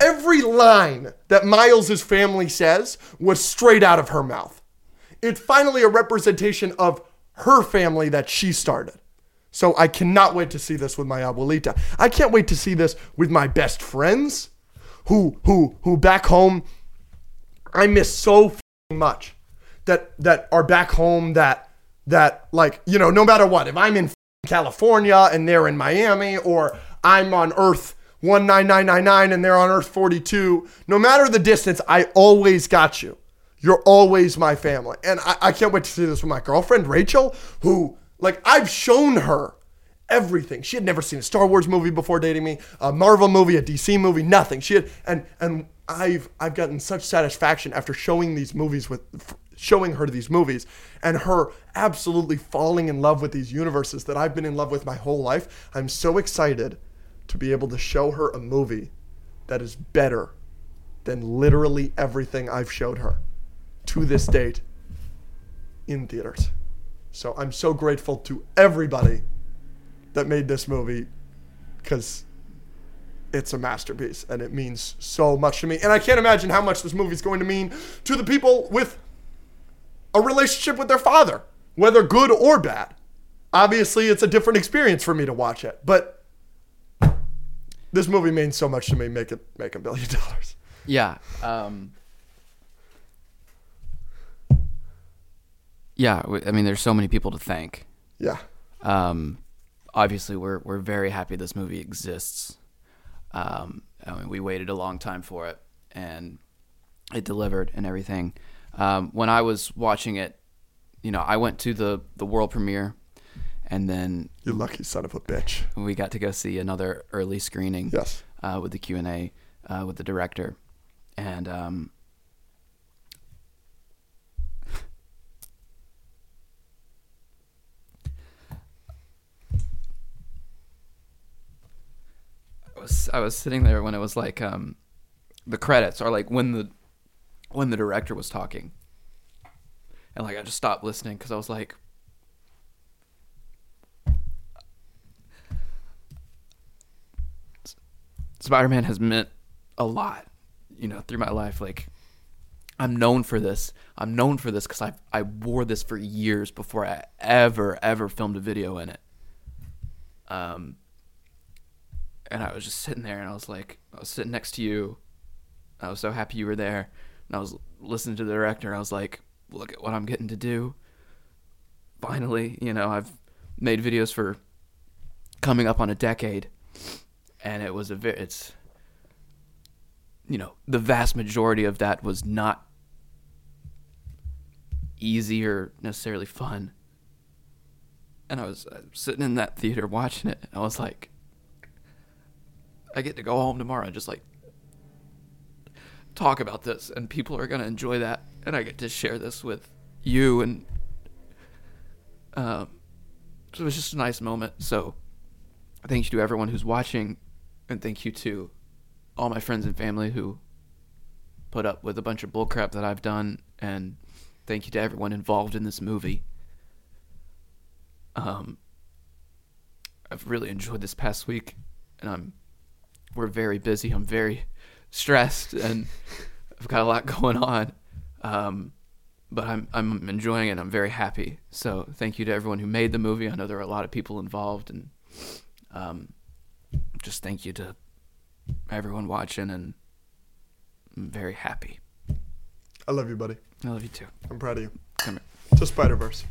Every line that Miles's family says was straight out of her mouth. It's finally a representation of her family that she started. So I cannot wait to see this with my abuelita. I can't wait to see this with my best friends who who who back home I miss so much that that are back home that that like you know no matter what if I'm in California and they're in Miami or I'm on Earth 19999 and they're on Earth 42 no matter the distance I always got you you're always my family and I, I can't wait to see this with my girlfriend Rachel who like I've shown her everything. She had never seen a Star Wars movie before dating me, a Marvel movie, a DC movie, nothing. She had, and and I've I've gotten such satisfaction after showing these movies with showing her these movies and her absolutely falling in love with these universes that I've been in love with my whole life. I'm so excited to be able to show her a movie that is better than literally everything I've showed her to this date in theaters. So I'm so grateful to everybody that made this movie because it's a masterpiece and it means so much to me. And I can't imagine how much this movie is going to mean to the people with a relationship with their father, whether good or bad. Obviously, it's a different experience for me to watch it, but this movie means so much to me. Make it make a billion dollars. Yeah. Um, yeah. I mean, there's so many people to thank. Yeah. Um, obviously, we're we're very happy this movie exists. Um, I mean, we waited a long time for it, and it delivered and everything. Um, when I was watching it, you know, I went to the the world premiere and then You lucky son of a bitch. we got to go see another early screening Yes. uh, with the Q and A uh, with the director, and um, I was I was sitting there when it was like um, the credits are like when the when the director was talking, and like I just stopped listening because I was like. Spider-Man has meant a lot, you know, through my life. Like, I'm known for this. I'm known for this because I I wore this for years before I ever ever filmed a video in it. Um, and I was just sitting there, and I was like, I was sitting next to you. I was so happy you were there, and I was listening to the director. I was like, look at what I'm getting to do. Finally, you know, I've made videos for coming up on a decade and it was a very it's you know the vast majority of that was not easy or necessarily fun. And i was uh, sitting in that theater watching it and i was like i get to go home tomorrow and just like talk about this and people are going to enjoy that and i get to share this with you and um so it was just a nice moment. So thank you to everyone who's watching and thank you to all my friends and family who put up with a bunch of bullcrap that I've done, and thank you to everyone involved in this movie. Um, I've really enjoyed this past week, and I'm we're very busy. I'm very stressed, and I've got a lot going on. Um, but I'm I'm enjoying it. I'm very happy. So thank you to everyone who made the movie. I know there are a lot of people involved, and um, just thank you to everyone watching, and I'm very happy. I love you, buddy. I love you too. I'm proud of you. Come here. To Spider Verse.